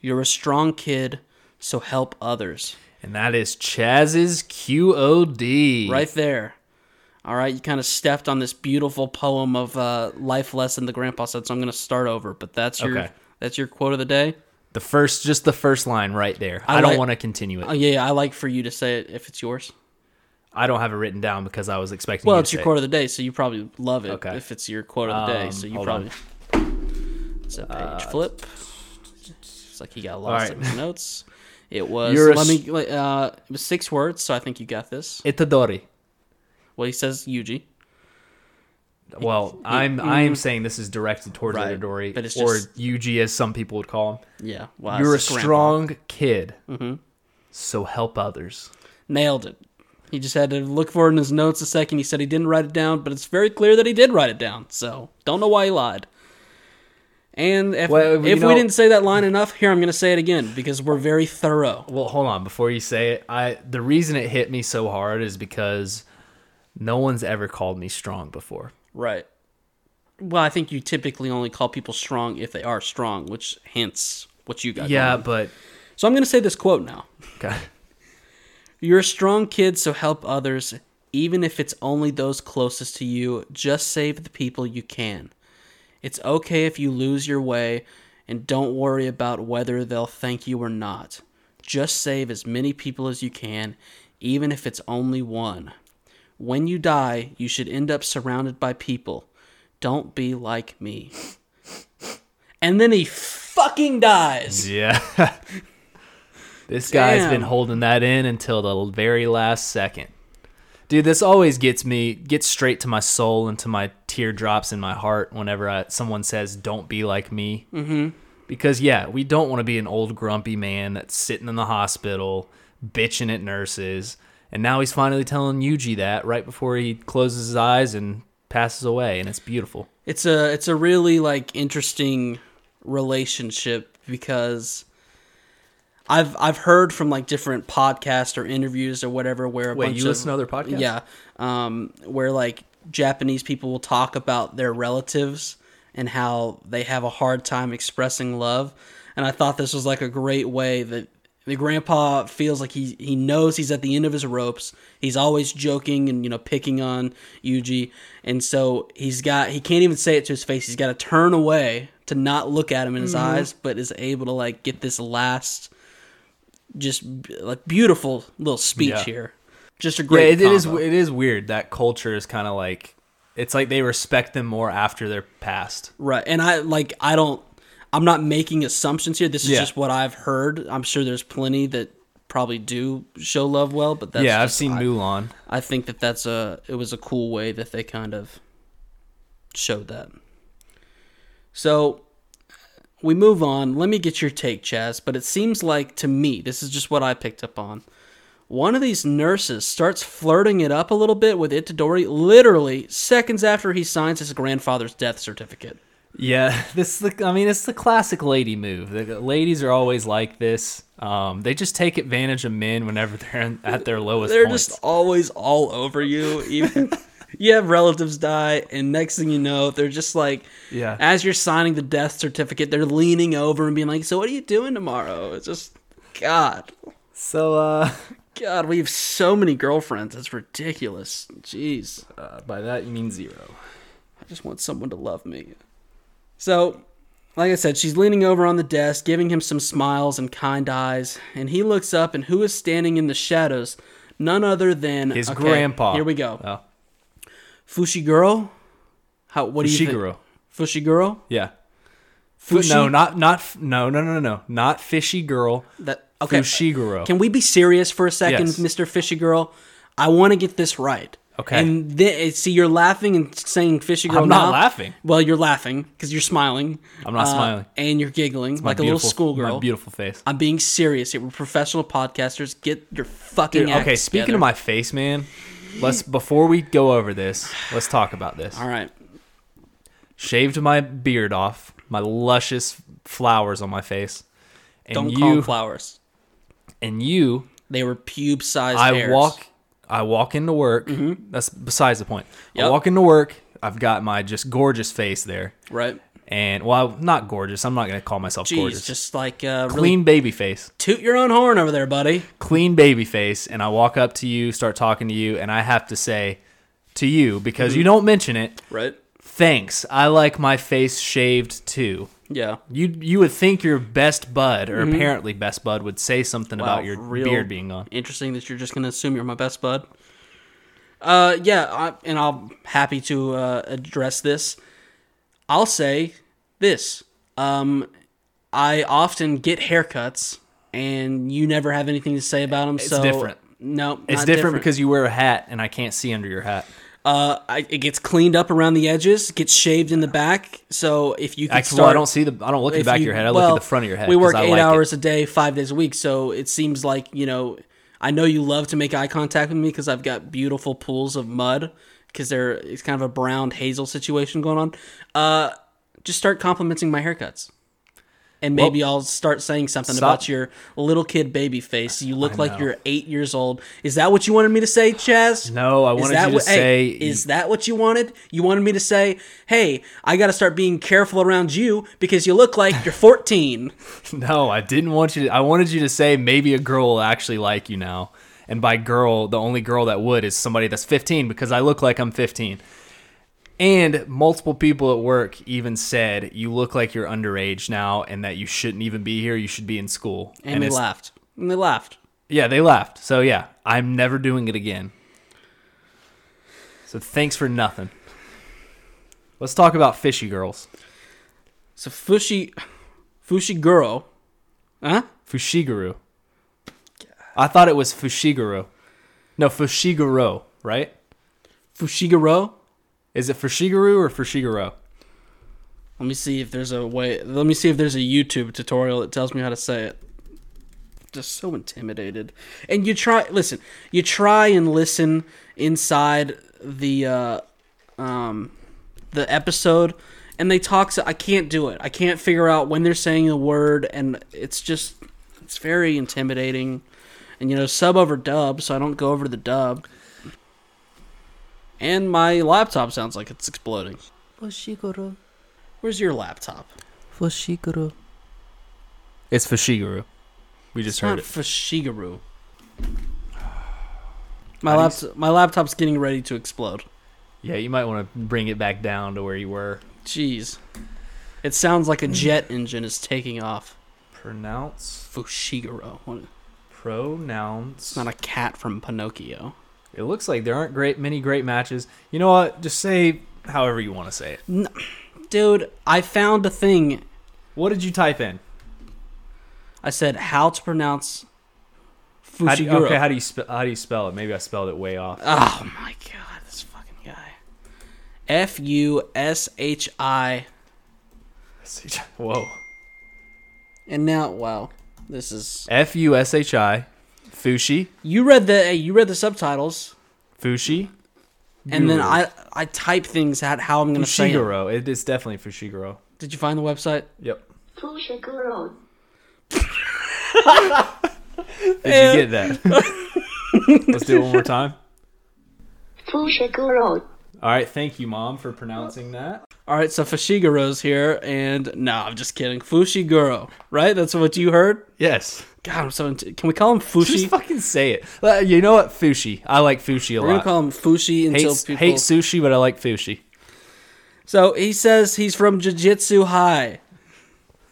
you're a strong kid so help others And that is Chaz's QOD. right there all right you kind of stepped on this beautiful poem of uh, life lesson the grandpa said so i'm going to start over but that's your Okay. that's your quote of the day The first, just the first line right there. I I, don't like- want to continue it. oh yeah, yeah i like for you to say it if it's yours I don't have it written down because I was expecting. well it's your quote of the day so you probably love it Okay. if it's your quote of the day Um, so you on. probably it's a page flip it's like he got lost right. in his notes it was You're let me uh it was six words so i think you got this. Itadori. well he says yuji Well, I'm I am saying this is directed towards Right, Itadori, but it's or just- Yuji as some people would call him. yeah well You're a it's grandpa. strong kid, so help others. Nailed it. He just had to look for it in his notes a second. He said he didn't write it down, but it's very clear that he did write it down. So don't know why he lied. And if, Well, if know- we didn't say that line enough, here I'm going to say it again because we're very thorough. Well, hold on before you say it. I the reason it hit me so hard is because no one's ever called me strong before. Right. Well, I think you typically only call people strong if they are strong, which hints what you got. Yeah, going. but So I'm going to say this quote now. okay. You're a strong kid, so help others, even if it's only those closest to you. Just save the people you can. It's okay if you lose your way, and don't worry about whether they'll thank you or not. Just save as many people as you can, even if it's only one. When you die, you should end up surrounded by people. Don't be like me. And then he fucking dies. Yeah. this guy's been holding that in until the very last second. Dude, this always gets me gets straight to my soul and to my teardrops in my heart whenever I, someone says "Don't be like me." Mm-hmm. Because yeah, we don't want to be an old grumpy man that's sitting in the hospital bitching at nurses, and now he's finally telling Yuji that right before he closes his eyes and passes away, and it's beautiful. It's a it's a really like interesting relationship because I've I've heard from like different podcasts or interviews or whatever where a Wait, bunch you of, listen to other podcasts? Yeah, um, where like Japanese people will talk about their relatives and how they have a hard time expressing love, and I thought this was like a great way that the grandpa feels like he he knows he's at the end of his ropes. He's always joking and you know picking on Yuji, and so he's got he can't even say it to his face. He's got to turn away to not look at him in his eyes, but is able to like get this last just like beautiful little speech Yeah. here. Just a Yeah, great. it, it is. It is weird that culture is kind of like it's like they respect them more after they're passed. Right. And I like I don't I'm not making assumptions here. This is Yeah. just what I've heard. I'm sure there's plenty that probably do show love well, but that's yeah, I've seen I, Mulan. I think that that's a it was a cool way that they kind of showed that. So we move on. Let me get your take, Chaz, but it seems like to me, this is just what I picked up on. one of these nurses starts flirting it up a little bit with Itadori literally seconds after he signs his grandfather's death certificate. Yeah, this is the. I mean, it's the classic lady move. The ladies are always like this. Um, they just take advantage of men whenever they're in, at their lowest. They're points. just always all over you. Even you have relatives die, and next thing you know, they're just like, Yeah. As you're signing the death certificate, they're leaning over and being like, "So what are you doing tomorrow?" It's just, God, so. Uh, God, we have so many girlfriends. It's ridiculous. Jeez, uh, by that you mean zero. I just want someone to love me. So, like I said, she's leaning over on the desk, giving him some smiles and kind eyes, and he looks up, and who is standing in the shadows? None other than His okay, grandpa. Here we go. Oh, Fushiguro? How? What do you think? Fushiguro. Fushiguro? Yeah. Fu- Fushi- no, not not no no no no not fishy girl. That okay? Fushiguro. Can we be serious for a second, Yes. Mister Fishy Girl? I want to get this right. Okay. And then see, you're laughing and saying Fishy Girl. I'm not now. laughing. Well, you're laughing because you're smiling. I'm not uh, smiling. and you're giggling like a little schoolgirl. My beautiful face. I'm being serious here. We're professional podcasters. Get your fucking Dude, okay, speaking together. of my face, man. Let's before we go over this, let's talk about this. All right. Shaved my beard off, my luscious flowers on my face, and Don't call you them flowers. and you They were pube-sized I hairs. walk I walk into work. Mm-hmm. That's besides the point. I Yep. walk into work. I've got my just gorgeous face there, right. And well, not gorgeous. I'm not gonna call myself Jeez, gorgeous. just like uh, really clean baby face, toot your own horn over there, buddy. clean baby face. And I walk up to you, start talking to you, and I have to say to you because Mm-hmm. you don't mention it. Right. Thanks. I like my face shaved too. Yeah. You you would think your best bud or apparently best bud would say something Mm-hmm. Wow, about your beard being on. Interesting that you're just gonna assume you're my best bud. Uh, yeah, I, and I'm happy to uh, address this. I'll say this: um, I often get haircuts, and you never have anything to say about them. It's so different. No, It's not different, because you wear a hat and I can't see under your hat. uh, I, it gets cleaned up around the edges, gets shaved in the back. So if you can Actually, start, well, I don't see the. I don't look at the back you- of your head. I well, look at the front of your head. We work I eight like it. hours a day, five days a week. So it seems like you know, I know you love to make eye contact with me because I've got beautiful pools of mud because there it's kind of a brown hazel situation going on. Uh, just start complimenting my haircuts. And maybe I'll start saying something Stop. about your little kid baby face. You look like you're eight years old. Is that what you wanted me to say, Chaz? No, I wanted you to what, hey, say. is that what you wanted? You wanted me to say, "Hey, I got to start being careful around you because you look like you're 14." no, I didn't want you. to... I wanted you to say maybe a girl will actually like you now. And by girl, the only girl that would is somebody that's 15 because I look like I'm 15. And multiple people at work even said you look like you're underage now, and that you shouldn't even be here. You should be in school. And, they laughed. And they laughed. Yeah, they laughed. So yeah, I'm never doing it again. So thanks for nothing. Let's talk about fishy girls. So Fushi, Fushiguro, huh? Fushiguro. I thought it was Fushiguro. No, Fushiguro, right? Fushiguro. Is it Fushiguro or Fushiguro? Let me see if there's a way. Let me see if there's a YouTube tutorial that tells me how to say it. Just so intimidated. And you try. Listen, you try and listen inside the uh, um, the episode, and they talk. So I can't do it. I can't figure out when they're saying a word, and it's just it's very intimidating. And you know, sub over dub, so I don't go over the dub. And my laptop sounds like it's exploding. Fushiguro, Where's your laptop? Fushiguro. It's Fushiguro. We just heard Not it. Fashigaru. My How you laptop, my laptop's getting ready to explode. Yeah, you might want to bring it back down to where you were. Jeez, it sounds like a jet engine is taking off. Pronounce. Fushiguro. Pronounce. It's not a cat from Pinocchio. It looks like there aren't great many great matches. You know what? Just say however you want to say it. Dude, I found a thing. What did you type in? I said how to pronounce How do okay, how do you spell? How do you spell it? Maybe I spelled it way off. oh my god, this fucking guy. F U S H I. Whoa. And now, wow, this is F U S H I. Fushi. You read the you read the subtitles, Fushi. and then I I type things out how I'm gonna say. 'em. Fushiguro. It is definitely Fushiguro. Did you find the website? Yep. Fushiguro. Did you get that? Let's do it one more time. Fushiguro. All right. Thank you, mom, for pronouncing that. All right, so Fushiguro's here, and no, I'm just kidding. Fushiguro, right? That's what you heard. Yes. God, I'm so. Into, can we call him Fushi? Just fucking say it. Uh, You know what? Fushi. I like Fushi a We're gonna call him Fushi until hate, people. hate sushi, but I like Fushi. So he says he's from Jujutsu High.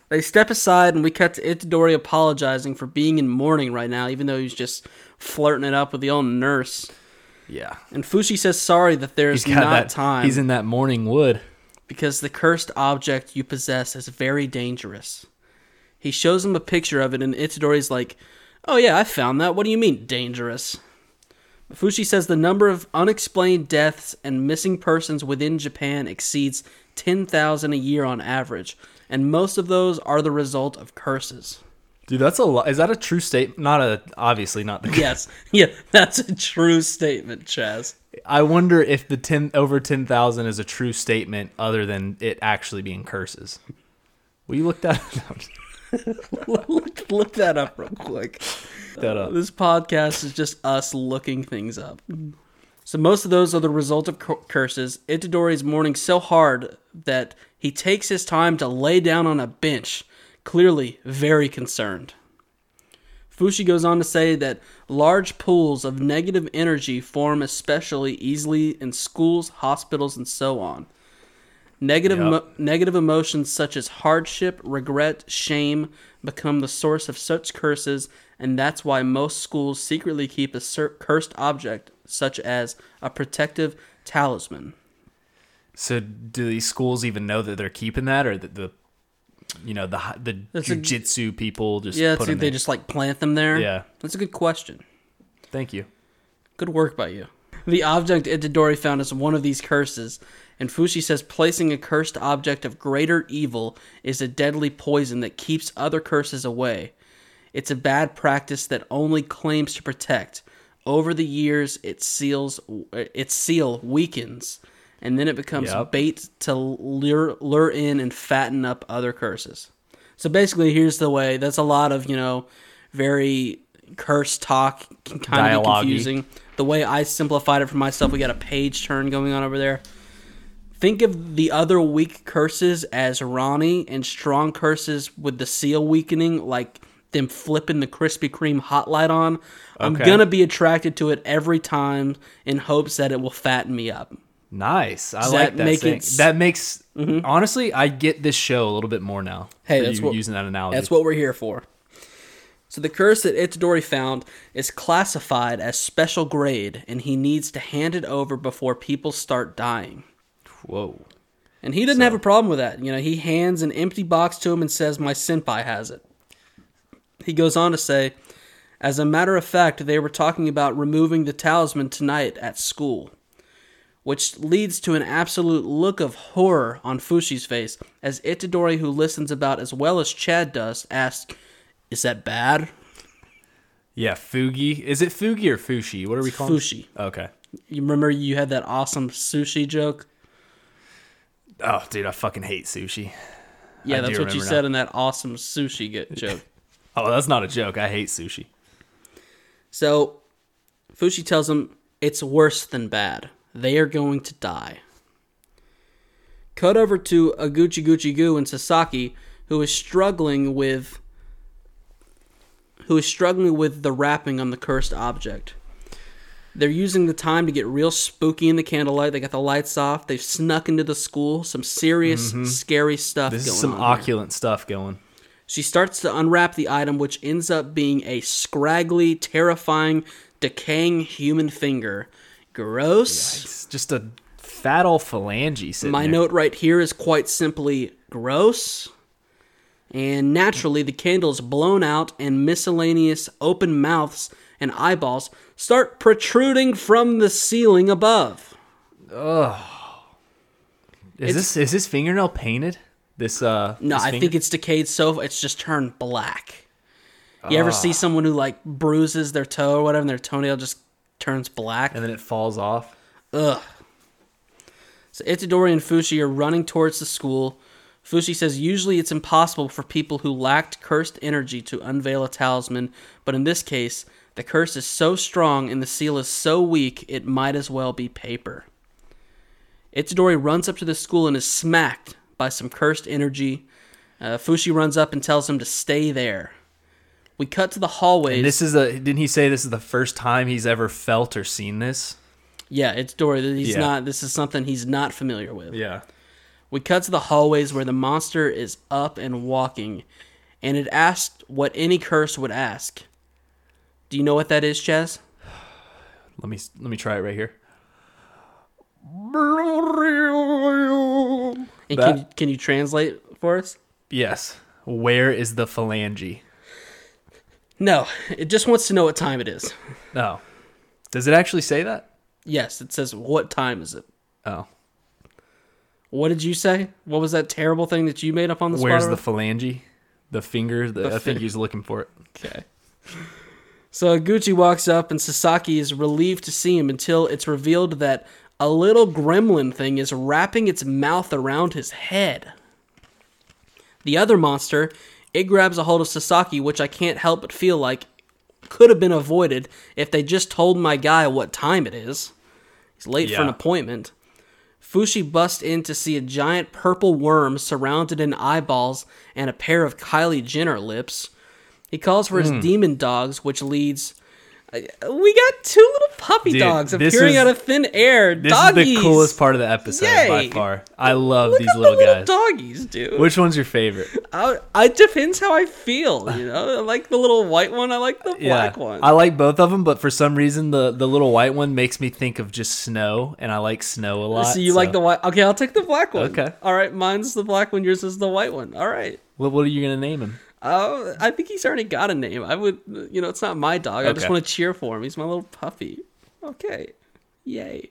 They step aside and we cut to Itadori apologizing for being in mourning right now, even though he's just flirting it up with the old nurse. Yeah. And Fushi says sorry that there's He's got not that time He's in that morning wood. Because the cursed object you possess is very dangerous. He shows him a picture of it and Itadori's like, "Oh yeah, I found that. What do you mean dangerous?" Fushi says the number of unexplained deaths and missing persons within Japan exceeds 10,000 a year on average, and most of those are the result of curses. Dude, that's a lot. Is that a true statement? Not a obviously not the. Yes, yeah, that's a true statement, Chaz. I wonder if the ten over ten thousand is a true statement, other than it actually being curses. Will you look that look, look that up real quick. that up? This podcast is just us looking things up. So most of those are the result of cu- curses. Itadori is mourning so hard that he takes his time to lay down on a bench, clearly very concerned. Fushi goes on to say that large pools of negative energy form especially easily in schools, hospitals, and so on. Negative, Yep. emo- negative emotions such as hardship, regret, shame become the source of such curses, and that's why most schools secretly keep a cer- cursed object, such as a protective talisman. So, do these schools even know that they're keeping that, or that the, you know, the the That's a- jujitsu people just Yeah, put them they there? just like plant them there. Yeah. that's a good question. Thank you. Good work by you. The object Itadori found is one of these curses, and Fushi says placing a cursed object of greater evil is a deadly poison that keeps other curses away. It's a bad practice that only claims to protect. Over the years, its seals, uh, its seal weakens, and then it becomes Yep. bait to lure, lure in and fatten up other curses. So basically, here's the way. That's a lot of you know, very curse talk, can kind of confusing. The way I simplified it for myself, we got a page turn going on over there. Think of the other weak curses as Ronnie, and strong curses with the seal weakening, like them flipping the Krispy Kreme hot light on. I'm gonna be attracted to it every time in hopes that it will fatten me up. Nice. I Does like that that. make it Mm-hmm. that makes honestly, I get this show a little bit more now. Hey, that's what- using that analogy. That's what we're here for. So the curse that Itadori found is classified as special grade, and he needs to hand it over before people start dying. Whoa. And he doesn't have a problem with that. You know, he hands an empty box to him and says, My senpai has it. He goes on to say, As a matter of fact, they were talking about removing the talisman tonight at school. Which leads to an absolute look of horror on Fushi's face, as Itadori, who listens about as well as Chad does, asks, Is that bad? Yeah, Fugi. Is it Fugi or Fushi? What are we calling? it? Fushi. Okay. You remember you had that awesome sushi joke? Oh, dude, I fucking hate sushi. Yeah, I that's what you remember said in that awesome sushi get joke. Oh, that's not a joke. I hate sushi. So Fushi tells him it's worse than bad. They are going to die. Cut over to Aguchi Guchi Gu and Sasaki, who is struggling with who is struggling with the wrapping on the cursed object. They're using the time to get real spooky in the candlelight. They got the lights off. They've snuck into the school. Some serious, mm-hmm. scary stuff This going is some opulent stuff going. She starts to unwrap the item, which ends up being a scraggly, terrifying, decaying human finger. Gross. It's just a fat old phalange My there. note right here is quite simply gross. And naturally, the candle is blown out, and miscellaneous open mouths and eyeballs start protruding from the ceiling above. Ugh. Is this is his fingernail painted? This uh No, this I think it's decayed so it's just turned black. You ever see someone who like bruises their toe or whatever, and their toenail just turns black? And then it falls off. Ugh. So Itadori and Fushi are running towards the school. Fushi says usually it's impossible for people who lacked cursed energy to unveil a talisman, but in this case, the curse is so strong and the seal is so weak it might as well be paper. Itadori runs up to the school and is smacked by some cursed energy. Uh, Fushi runs up and tells him to stay there. We cut to the hallways. And this is a. Didn't he say this is the first time he's ever felt or seen this? yeah, Itadori. He's Yeah. not. This is something he's not familiar with. Yeah. We cut to the hallways where the monster is up and walking, and it asked what any curse would ask. Do you know what that is, Chaz? Let me let me try it right here. And That- you, can you translate for us? Yes. Where is the phalange? No, it just wants to know what time it is. No. Does it actually say that? Yes, it says, What time is it? Oh. What did you say? What was that terrible thing that you made up on the spot? Where's the phalange? The finger. The, The I think he's looking for it. Okay. So Gucci walks up, and Sasaki is relieved to see him until it's revealed that a little gremlin thing is wrapping its mouth around his head. The other monster, it grabs a hold of Sasaki, which I can't help but feel like could have been avoided if they just told my guy what time it is. He's late for an appointment. Fushi busts in to see a giant purple worm surrounded in eyeballs and a pair of Kylie Jenner lips. He calls for his Hmm. demon dogs, which leads. Uh, We got two little puppy Dude, dogs appearing is- out of thin air. This doggies. is the coolest part of the episode by far. I love Look these little the little guys. doggies, dude. Which one's your favorite? I, I depends how I feel. You know, I like the little white one. I like the black one. I like both of them, but for some reason the the little white one makes me think of just snow, and I like snow a lot. so you like the white? Okay, I'll take the black one. Okay. All right, mine's the black one. Yours is the white one. All right. What, what are you gonna name him? Uh, I think he's already got a name. I would, you know, it's not my dog. I just want to cheer for him. He's my little puppy. Okay. Yay.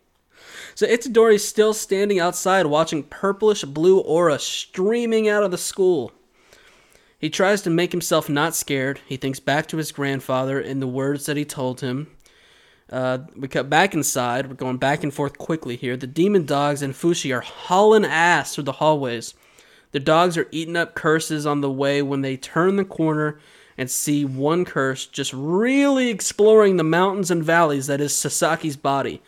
So Itadori's still standing outside watching purplish blue aura streaming out of the school. He tries to make himself not scared. He thinks back to his grandfather and the words that he told him. Uh, we cut back inside. We're going back and forth quickly here. The demon dogs and Fushi are hauling ass through the hallways. The dogs are eating up curses on the way when they turn the corner and see one curse just really exploring the mountains and valleys that is Sasaki's body.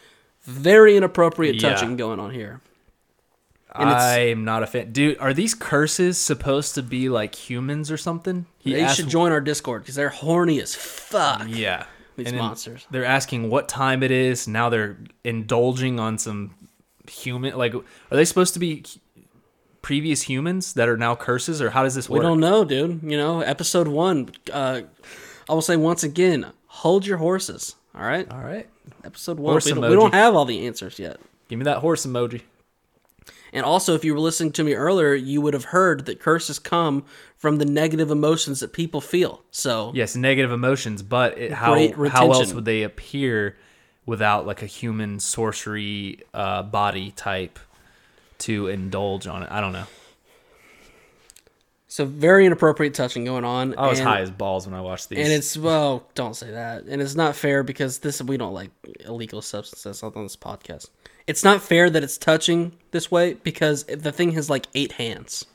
Very inappropriate Yeah. touching going on here. I'm not a fan. Dude, are these curses supposed to be like humans or something? He They asked- should join our Discord because they're horny as fuck. Yeah. These And monsters. They're asking what time it is. Now they're indulging on some human. Like, are they supposed to be previous humans that are now curses, or how does this work? We don't know, dude. You know, episode one. Uh, I will say once again, hold your horses. All right, All right. episode one. Horse We don't, we don't have all the answers yet. Give me that horse emoji. And also, if you were listening to me earlier, you would have heard that curses come from the negative emotions that people feel. So, Yes, negative emotions, but it, how how else would they appear without like a human sorcery uh, body type to indulge on it? I don't know. so very inappropriate touching going on. I was and, high as balls when I watched these. And it's well, don't say that. And it's not fair because this we don't like illegal substances on this podcast. It's not fair that it's touching this way because the thing has like eight hands.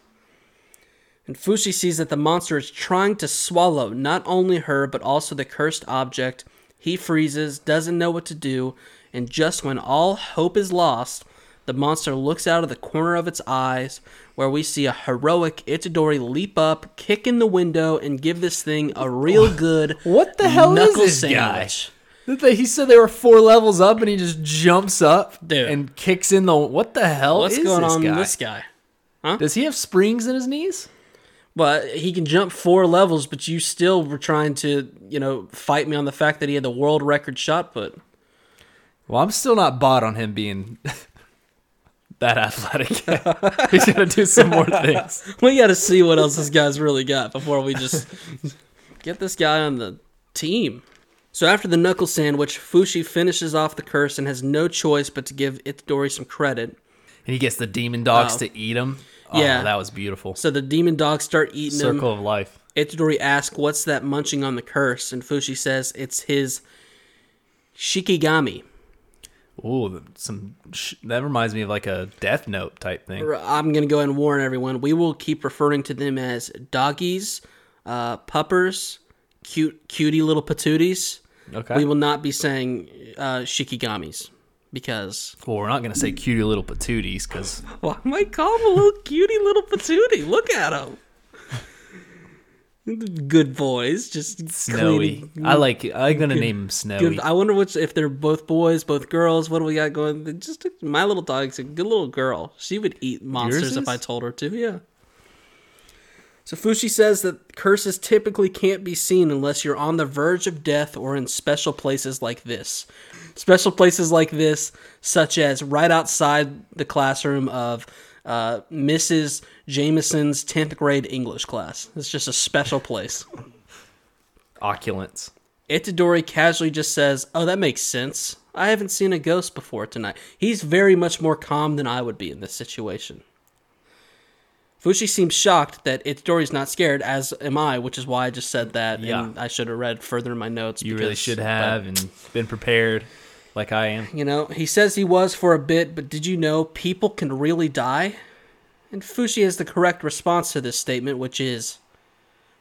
And Fushi sees that the monster is trying to swallow not only her but also the cursed object. He freezes, doesn't know what to do, and just when all hope is lost, the monster looks out of the corner of its eyes, where we see a heroic Itadori leap up, kick in the window, and give this thing a real good What the hell is this sandwich. guy? He said there were four levels up, and he just jumps up Dude. and kicks in the. What the hell What's is going this on guy? this guy? Does he have springs in his knees? But he can jump four levels, but you still were trying to, you know, fight me on the fact that he had the world record shot put. Well, I'm still not bought on him being that athletic. He's got to do some more things. We got to see what else this guy's really got before we just get this guy on the team. So after the knuckle sandwich, Fushi finishes off the curse and has no choice but to give Itadori some credit. And he gets the demon dogs Oh. to eat him. Oh, Yeah. that was beautiful. So the demon dogs start eating him. Circle of life. Itadori asks, What's that munching on the curse? And Fushi says, It's his Shikigami. Ooh, some sh- that reminds me of like a Death Note type thing. I'm going to go ahead and warn everyone. We will keep referring to them as doggies, uh, puppers, cute, cutie little patooties. Okay. We will not be saying uh, Shikigamis because well, we're not gonna say cutie little patooties because Why am I calling him a little cutie little patootie? Look at him. Good boys, just snowy. I like. I'm gonna name him Snowy. Good. I wonder which if they're both boys, both girls. What do we got going? Just my little dog's a good little girl. She would eat monsters if? I told her to. Yeah. So Fushi says that curses typically can't be seen unless you're on the verge of death or in special places like this. Special places like this, such as right outside the classroom of uh, Mrs. Jameson's 10th grade English class. It's just a special place. Oculence. Itadori casually just says, Oh, that makes sense. I haven't seen a ghost before tonight. He's very much more calm than I would be in this situation. Fushi seems shocked that Itadori's not scared, as am I, which is why I just said that. Yeah. And I should have read further in my notes. You really because- should but, have and been prepared, like I am. you know, he says he was for a bit, but did you know people can really die? And Fushi has the correct response to this statement, which is,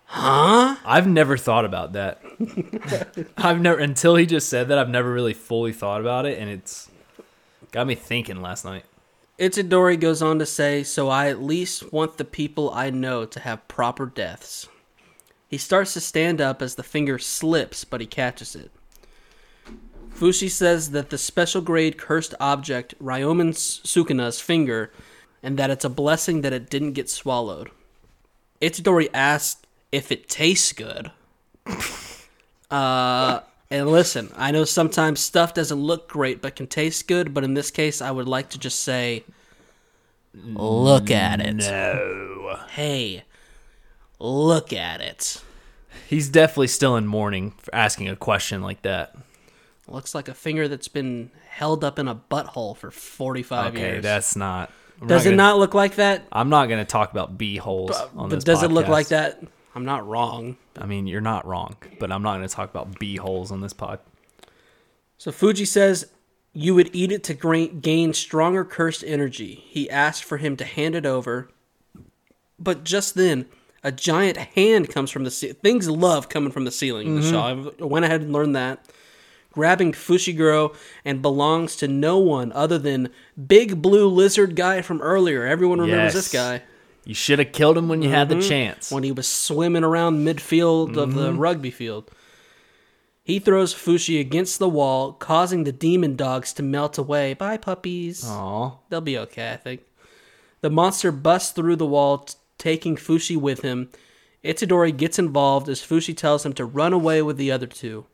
Huh? I've never thought about that. I've never until he just said that. I've never really fully thought about it, and it's got me thinking last night. Itadori goes on to say, So I at least want the people I know to have proper deaths. He starts to stand up as the finger slips, but he catches it. Fushi says that the special grade cursed object, Ryomen Sukuna's finger, and that it's a blessing that it didn't get swallowed. Itadori asked if it tastes good. Uh, and listen, I know sometimes stuff doesn't look great but can taste good, but in this case, I would like to just say, look at it. No, Hey, look at it. he's definitely still in mourning for asking a question like that. Looks like a finger that's been held up in a butthole for 45 Okay, years. Okay, that's not. we're does it gonna- not look like that? I'm not going to talk about bee holes on this podcast. But does it look like that? I'm not wrong. I mean, you're not wrong, but I'm not going to talk about bee holes on this pod. So Fuji says you would eat it to gain stronger cursed energy. He asked for him to hand it over, but just then a giant hand comes from the ceiling. Things love coming from the ceiling mm-hmm. in the show. I went ahead and learned that. Grabbing Fushiguro and belongs to no one other than Big Blue Lizard guy from earlier. Everyone remembers this guy You should have killed him when you had the mm-hmm. chance. when he was swimming around midfield of the mm-hmm. rugby field. He throws Fushi against the wall, causing the demon dogs to melt away. Bye, puppies. Aw. They'll be okay, I think. The monster busts through the wall, t- taking Fushi with him. Itadori gets involved as Fushi tells him to run away with the other two.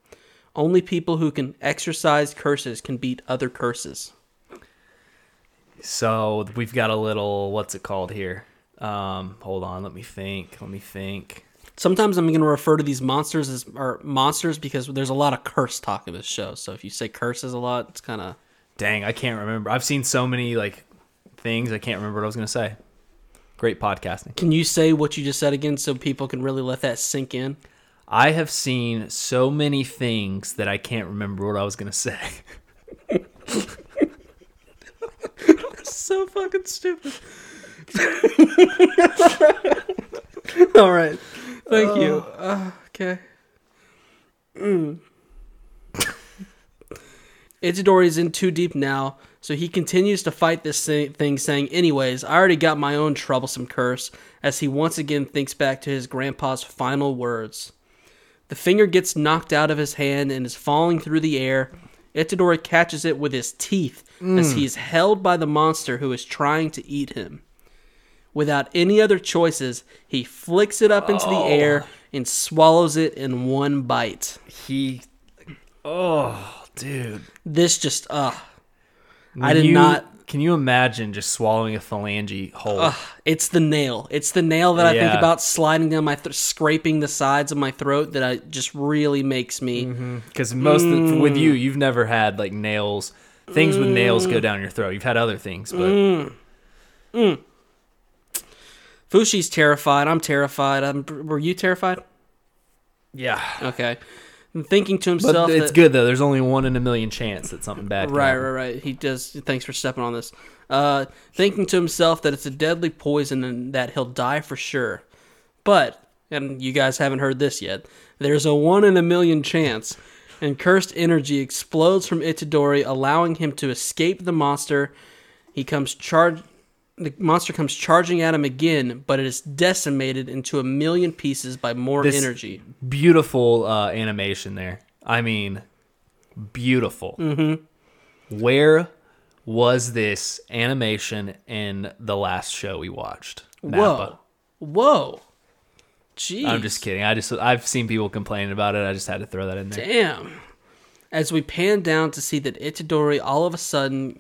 Only people who can exercise curses can beat other curses. So we've got a little what's it called here? Um, hold on, let me think. Let me think. Sometimes I'm going to refer to these monsters as or monsters because there's a lot of curse talk in this show. So if you say curses a lot, it's kind of Dang, I can't remember. I've seen so many like things. I can't remember what I was gonna say. Great podcasting. Can you say what you just said again so people can really let that sink in? I have seen so many things that I can't remember what I was gonna say. So fucking stupid. All right. Thank you. Uh, okay. Mm. Itadori's in too deep now, so he continues to fight this thing, saying, Anyways, I already got my own troublesome curse, as he once again thinks back to his grandpa's final words. The finger gets knocked out of his hand and is falling through the air. Itadori catches it with his teeth as he is held by the monster who is trying to eat him. Without any other choices, he flicks it up into the air and swallows it in one bite. He, oh, dude, This just, uh, I did you- not. Can you imagine just swallowing a phalange whole? Ugh, it's the nail. It's the nail that I think about sliding down my, th- scraping the sides of my throat that I just really makes me. Because most of, with Mm. you, you've never had like nails, things with nails go down your throat. You've had other things, but Mm. Fushi's terrified. I'm terrified. I'm, were you terrified? Yeah. Okay. And thinking to But himself, it's that, good though. There's only one in a million chance that something bad. Right, happen. right, right. He does. Thanks for stepping on this. Uh, thinking to himself that it's a deadly poison and that he'll die for sure. But, and you guys haven't heard this yet, there's a one in a million chance, and cursed energy explodes from Itadori, allowing him to escape the monster. He comes charge. The monster comes charging at him again, but it is decimated into a million pieces by more This- energy. Beautiful uh, animation there. I mean, beautiful. Mm-hmm. Where was this animation in the last show we watched? Whoa, whoa, jeez! I'm just kidding. I just I've seen people complaining about it. I just had to throw that in there. Damn. As we pan down to see that Itadori all of a sudden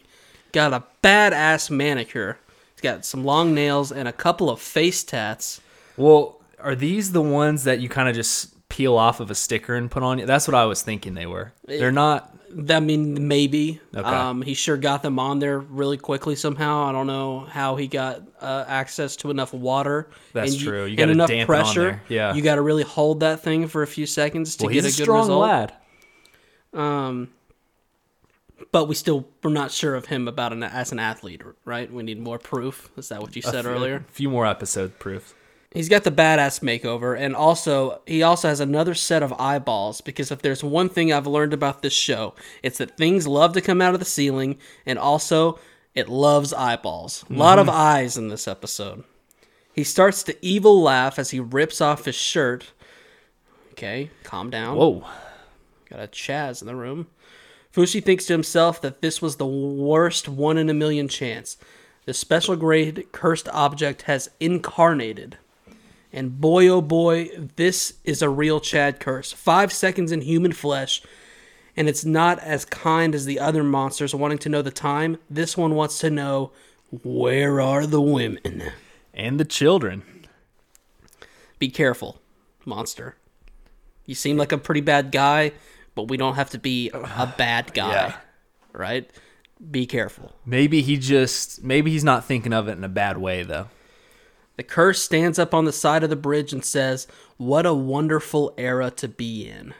got a badass manicure. Got some long nails and a couple of face tats. Well, are these the ones that you kind of just peel off of a sticker and put on you? That's what I was thinking they were. They're not. I mean, maybe. Okay. Um, he sure got them on there really quickly somehow. I don't know how he got uh, access to enough water. That's and true. You gotta enough pressure. Yeah. You got to really hold that thing for a few seconds to Well, get he's a a good strong result. lad. Um, but we still we're not sure of him about an as an athlete, right? We need more proof. Is that what you said earlier? A few more episode proofs. He's got the badass makeover, and also he also has another set of eyeballs. Because if there's one thing I've learned about this show, it's that things love to come out of the ceiling, and also it loves eyeballs. A lot of mm-hmm. eyes in this episode. He starts to evil laugh as he rips off his shirt. Okay, calm down. Whoa. Got a Chaz in the room. Fushi thinks to himself that this was the worst one in a million chance. The special grade cursed object has incarnated. And boy, oh boy, this is a real Chad curse. Five seconds in human flesh, and it's not as kind as the other monsters wanting to know the time. This one wants to know where are the women? And the children. Be careful, monster. You seem like a pretty bad guy, but we don't have to be a bad guy, Yeah. right? Be careful. Maybe he just maybe he's not thinking of it in a bad way though. The curse stands up on the side of the bridge and says, What a wonderful era to be in.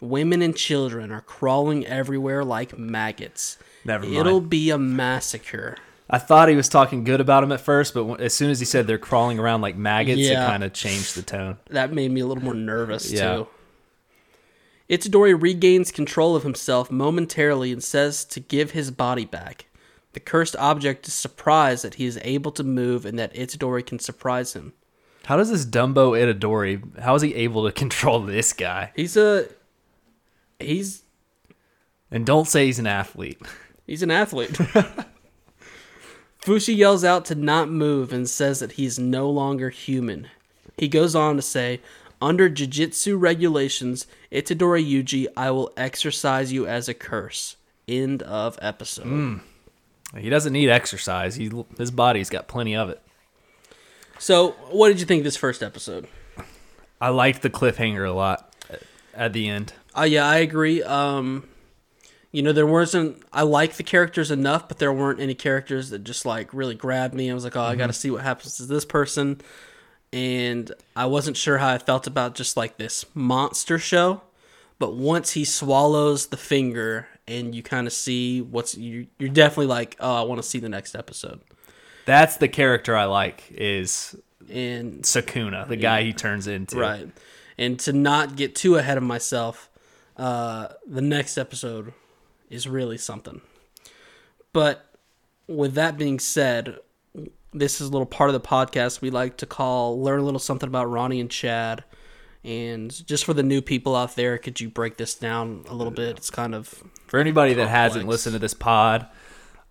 Women and children are crawling everywhere like maggots. Never mind. It'll be a massacre. I thought he was talking good about him at first, but as soon as he said they're crawling around like maggots, Yeah. it kind of changed the tone. That made me a little more nervous, Yeah. too. Itadori regains control of himself momentarily and says to give his body back. The cursed object is surprised that he is able to move and that Itadori can surprise him. How does this Dumbo Itadori? How is he able to control this guy? He's a. He's And don't say he's an athlete. He's an athlete. Fushi yells out to not move and says that he's no longer human. He goes on to say, Under Jujutsu regulations, Itadori Yuji, I will exercise you as a curse. End of episode. He doesn't need exercise. He his body's got plenty of it. So, what did you think of this first episode? I liked the cliffhanger a lot at- the end. Uh, yeah, I agree. Um, you know, there wasn't. I like the characters enough, but there weren't any characters that just like really grabbed me. I was like, oh, I got to see what happens to this person, and I wasn't sure how I felt about just like this monster show. But once he swallows the finger, and you kind of see what's you, you're definitely like, oh, I want to see the next episode. That's the character I like is And Sukuna, the guy he turns into. Right. And to not get too ahead of myself, uh, the next episode is really something. But with that being said, this is a little part of the podcast we like to call Learn a Little Something About Ronnie and Chad. And just for the new people out there, could you break this down a little bit? It's kind of For anybody that hasn't listened to this pod,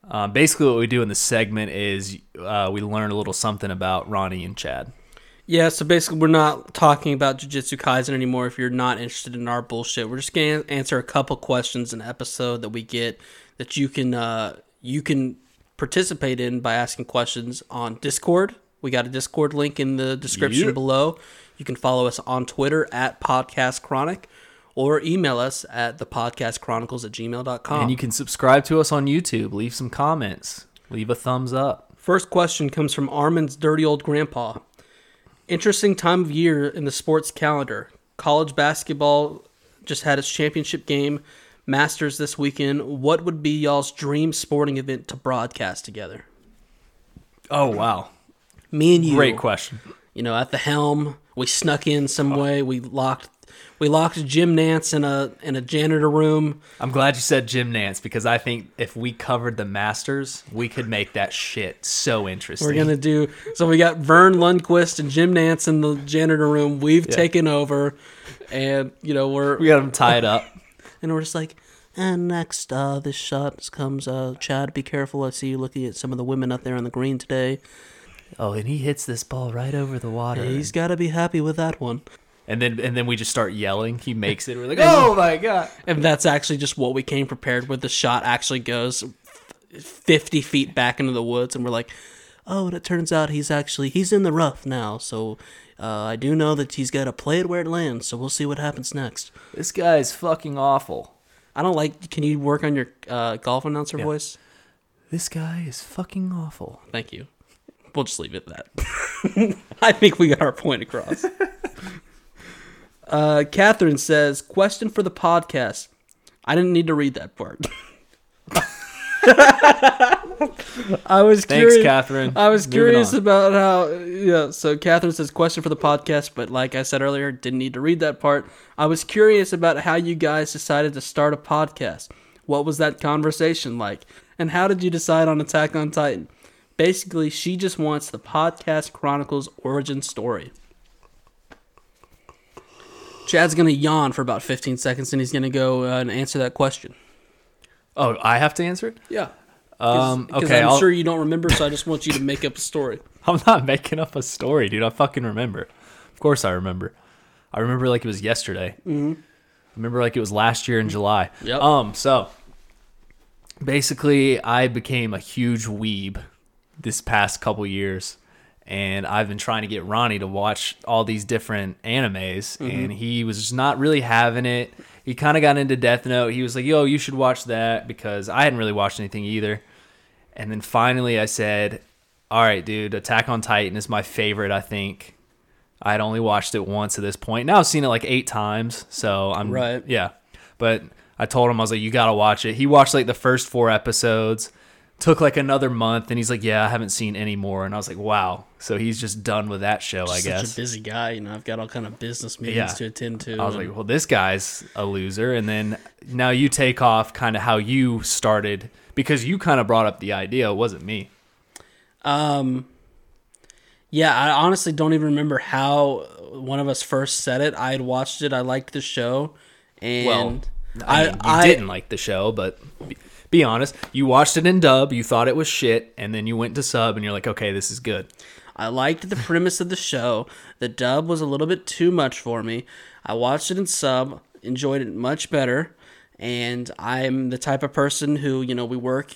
um, basically what we do in this segment is uh, we learn a little something about Ronnie and Chad. Yeah, so basically, we're not talking about Jujutsu Kaisen anymore. If you're not interested in our bullshit, we're just gonna answer a couple questions in an episode that we get that you can uh, you can participate in by asking questions on Discord. We got a Discord link in the description Yeah. below. You can follow us on Twitter at Podcast Chronic or email us at the podcast chronicles at gmail.com. And you can subscribe to us on YouTube. Leave some comments. Leave a thumbs up. First question comes from Armin's dirty old grandpa. Interesting time of year in the sports calendar. College basketball just had its championship game. Masters this weekend. What would be y'all's dream sporting event to broadcast together? Oh wow, Me and you. great question. You know, at the helm, we snuck in some oh. way. We locked, we locked Jim Nantz in a in a janitor room. I'm glad you said Jim Nantz because I think if we covered the Masters, we could make that shit so interesting. We're gonna do so. We got Verne Lundquist and Jim Nantz in the janitor room. We've taken over, and you know we're we got them tied up. And we're just like. And next, uh, this shot comes. Uh, Chad, be careful. I see you looking at some of the women out there on the green today. Oh, and he hits this ball right over the water. He's got to be happy with that one. and then and then we just start yelling. He makes it. We're like, oh my god. And that's actually just what we came prepared with. The shot actually goes 50 feet back into the woods, and we're like, oh, and it turns out he's actually he's in the rough now. So uh, I do know that he's got to play it where it lands. So we'll see what happens next. This guy is fucking awful. I don't like. Can you work on your uh, golf announcer voice? This guy is fucking awful. Thank you. We'll just leave it at that. I think we got our point across. Uh, Catherine says, "Question for the podcast." I didn't need to read that part. I was Thanks, curious. Catherine. I was Moving curious on. about how. Yeah. So Catherine says, "Question for the podcast," but like I said earlier, didn't need to read that part. I was curious about how you guys decided to start a podcast. What was that conversation like? And how did you decide on Attack on Titan? Basically, she just wants the podcast chronicles origin story. Chad's gonna yawn for about 15 seconds, and he's gonna go uh, and answer that question. Oh, I have to answer it. Yeah. Um, Because okay, I'm I'll- sure you don't remember, so I just want you to make up a story. I'm not making up a story, dude. I fucking remember. Of course, I remember. I remember like it was yesterday. Mm-hmm. I remember like it was last year in July. Yep. Um. So basically, I became a huge weeb this past couple years, and I've been trying to get Ronnie to watch all these different animes, and he was just not really having it. He kind of got into Death Note. He was like, "Yo, you should watch that," because I hadn't really watched anything either. And then finally, I said, "All right, dude, Attack on Titan is my favorite. I think I had only watched it once at this point. Now I've seen it like eight times, so I'm Right. Yeah, but I told him I was like, "You gotta watch it." He watched like the first four episodes. Took like another month, and he's like, "Yeah, I haven't seen any more." And I was like, "Wow!" So he's just done with that show, I Such guess. a busy guy, you know. I've got all kind of business meetings Yeah. to attend to. I was and- like, well, this guy's a loser. And then now you take off kind of how you started because you kind of brought up the idea. It wasn't me. Um, yeah, I honestly don't even remember how one of us first said it. I had watched it. I liked the show, and Well, I, I, mean, you I, didn't like the show, but be, honest. You watched it in dub. You thought it was shit. And then you went to sub and you're like, okay, this is good. I liked the premise of the show. The dub was a little bit too much for me. I watched it in sub, enjoyed it much better, and I'm the type of person who, you know, we work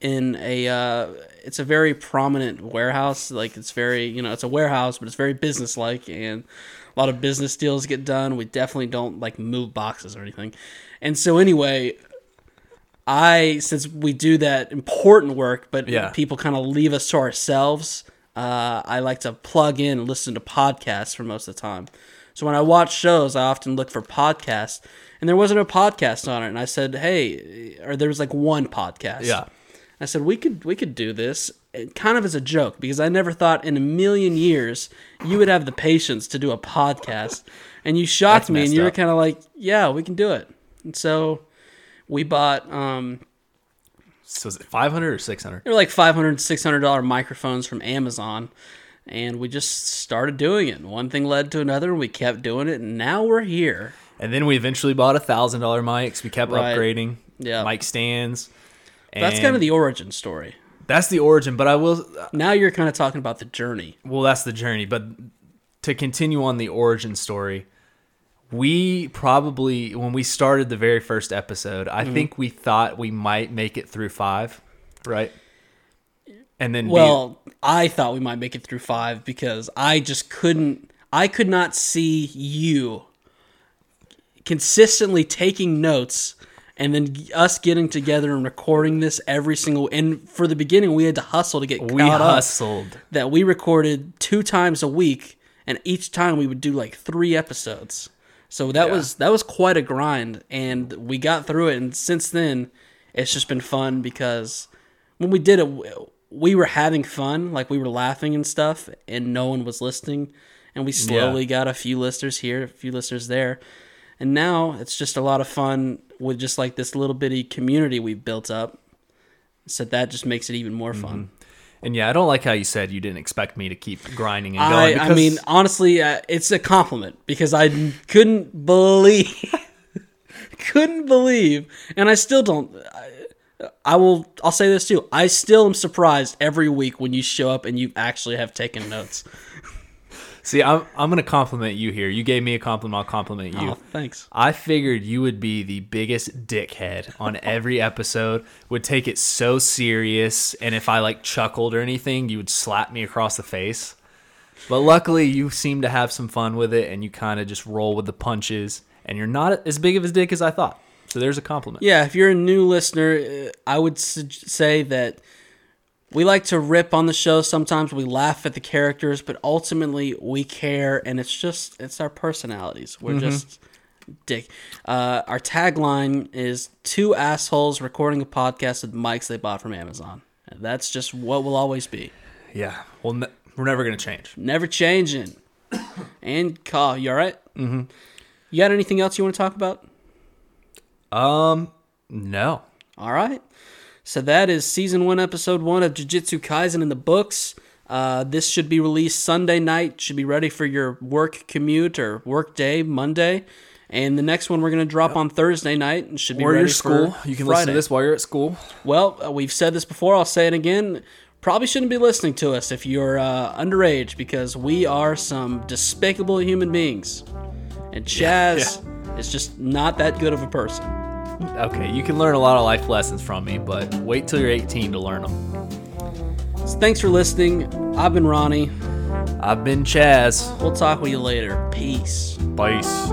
in a uh, it's a very prominent warehouse. Like it's very, you know, it's a warehouse, but it's very business like and a lot of business deals get done. We definitely don't like move boxes or anything. And so anyway, I since we do that important work, but Yeah. people kind of leave us to ourselves. Uh, I like to plug in and listen to podcasts for most of the time. So when I watch shows, I often look for podcasts, and there wasn't a podcast on it. And I said, "Hey," or there was like one podcast. Yeah. I said we could we could do this, it, kind of as a joke, because I never thought in a million years you would have the patience to do a podcast. And you shocked That's me, and you were kind of like, "Yeah, we can do it." And so we bought um, So was it 500 or 600? they were like 500 600 dollar microphones from amazon and we just started doing it one thing led to another and we kept doing it and now we're here And then we eventually bought a thousand dollar mics. We kept Right. upgrading. Yeah. Mic stands. that's kind of the origin story that's the origin. But I will now you're kind of talking about the journey well that's the journey but to continue on the origin story we probably when we started the very first episode i Mm-hmm. think we thought we might make it through five right and then be- well i thought we might make it through five because i just couldn't i could not see you consistently taking notes and then us getting together and recording this every single and for the beginning we had to hustle to get we caught up. hustled that we recorded two times a week and each time we would do like three episodes. So that Yeah. was that was quite a grind, and we got through it. And since then, it's just been fun because when we did it, we were having fun, like we were laughing and stuff, and no one was listening. And we slowly got a few listeners here, a few listeners there, and now it's just a lot of fun with just like this little bitty community we've built up. So that just makes it even more fun. Mm-hmm. And yeah, I don't like how you said you didn't expect me to keep grinding and I, going. I because- mean, honestly, uh, it's a compliment because I couldn't believe, couldn't believe, and I still don't. I, I will. I'll say this too. I still am surprised every week when you show up and you actually have taken notes. See, I'm I'm gonna compliment you here. You gave me a compliment. I'll compliment you. Oh, thanks. I figured you would be the biggest dickhead on every episode, would take it so serious, and if I like chuckled or anything, you would slap me across the face. But luckily, you seem to have some fun with it, and you kind of just roll with the punches, and you're not as big of a dick as I thought. So there's a compliment. Yeah, if you're a new listener, uh, I would su- say that we like to rip on the show. Sometimes we laugh at the characters, but ultimately we care, and it's just it's our personalities. We're just dick. Uh, our tagline is two assholes recording a podcast with mics they bought from Amazon. And that's just what will always be. Yeah. Well, ne- we're never gonna change. Never changing. and Carl, you all right? Mm-hmm. You got anything else you want to talk about? Um, no. All right. So that is season one, episode one of Jujutsu Kaisen in the books. Uh, this should be released Sunday night. Should be ready for your work commute or work day Monday. And the next one we're going to drop on Thursday night and should be Or ready your school. You can Friday. listen to this while you're at school. Well, uh, we've said this before. I'll say it again. Probably shouldn't be listening to us if you're uh, underage because we are some despicable human beings. And Chaz is just not that good of a person. Okay, you can learn a lot of life lessons from me, but wait till you're 18 to learn them. So thanks for listening. I've been Ronnie. I've been Chaz. We'll talk with you later. Peace. Peace.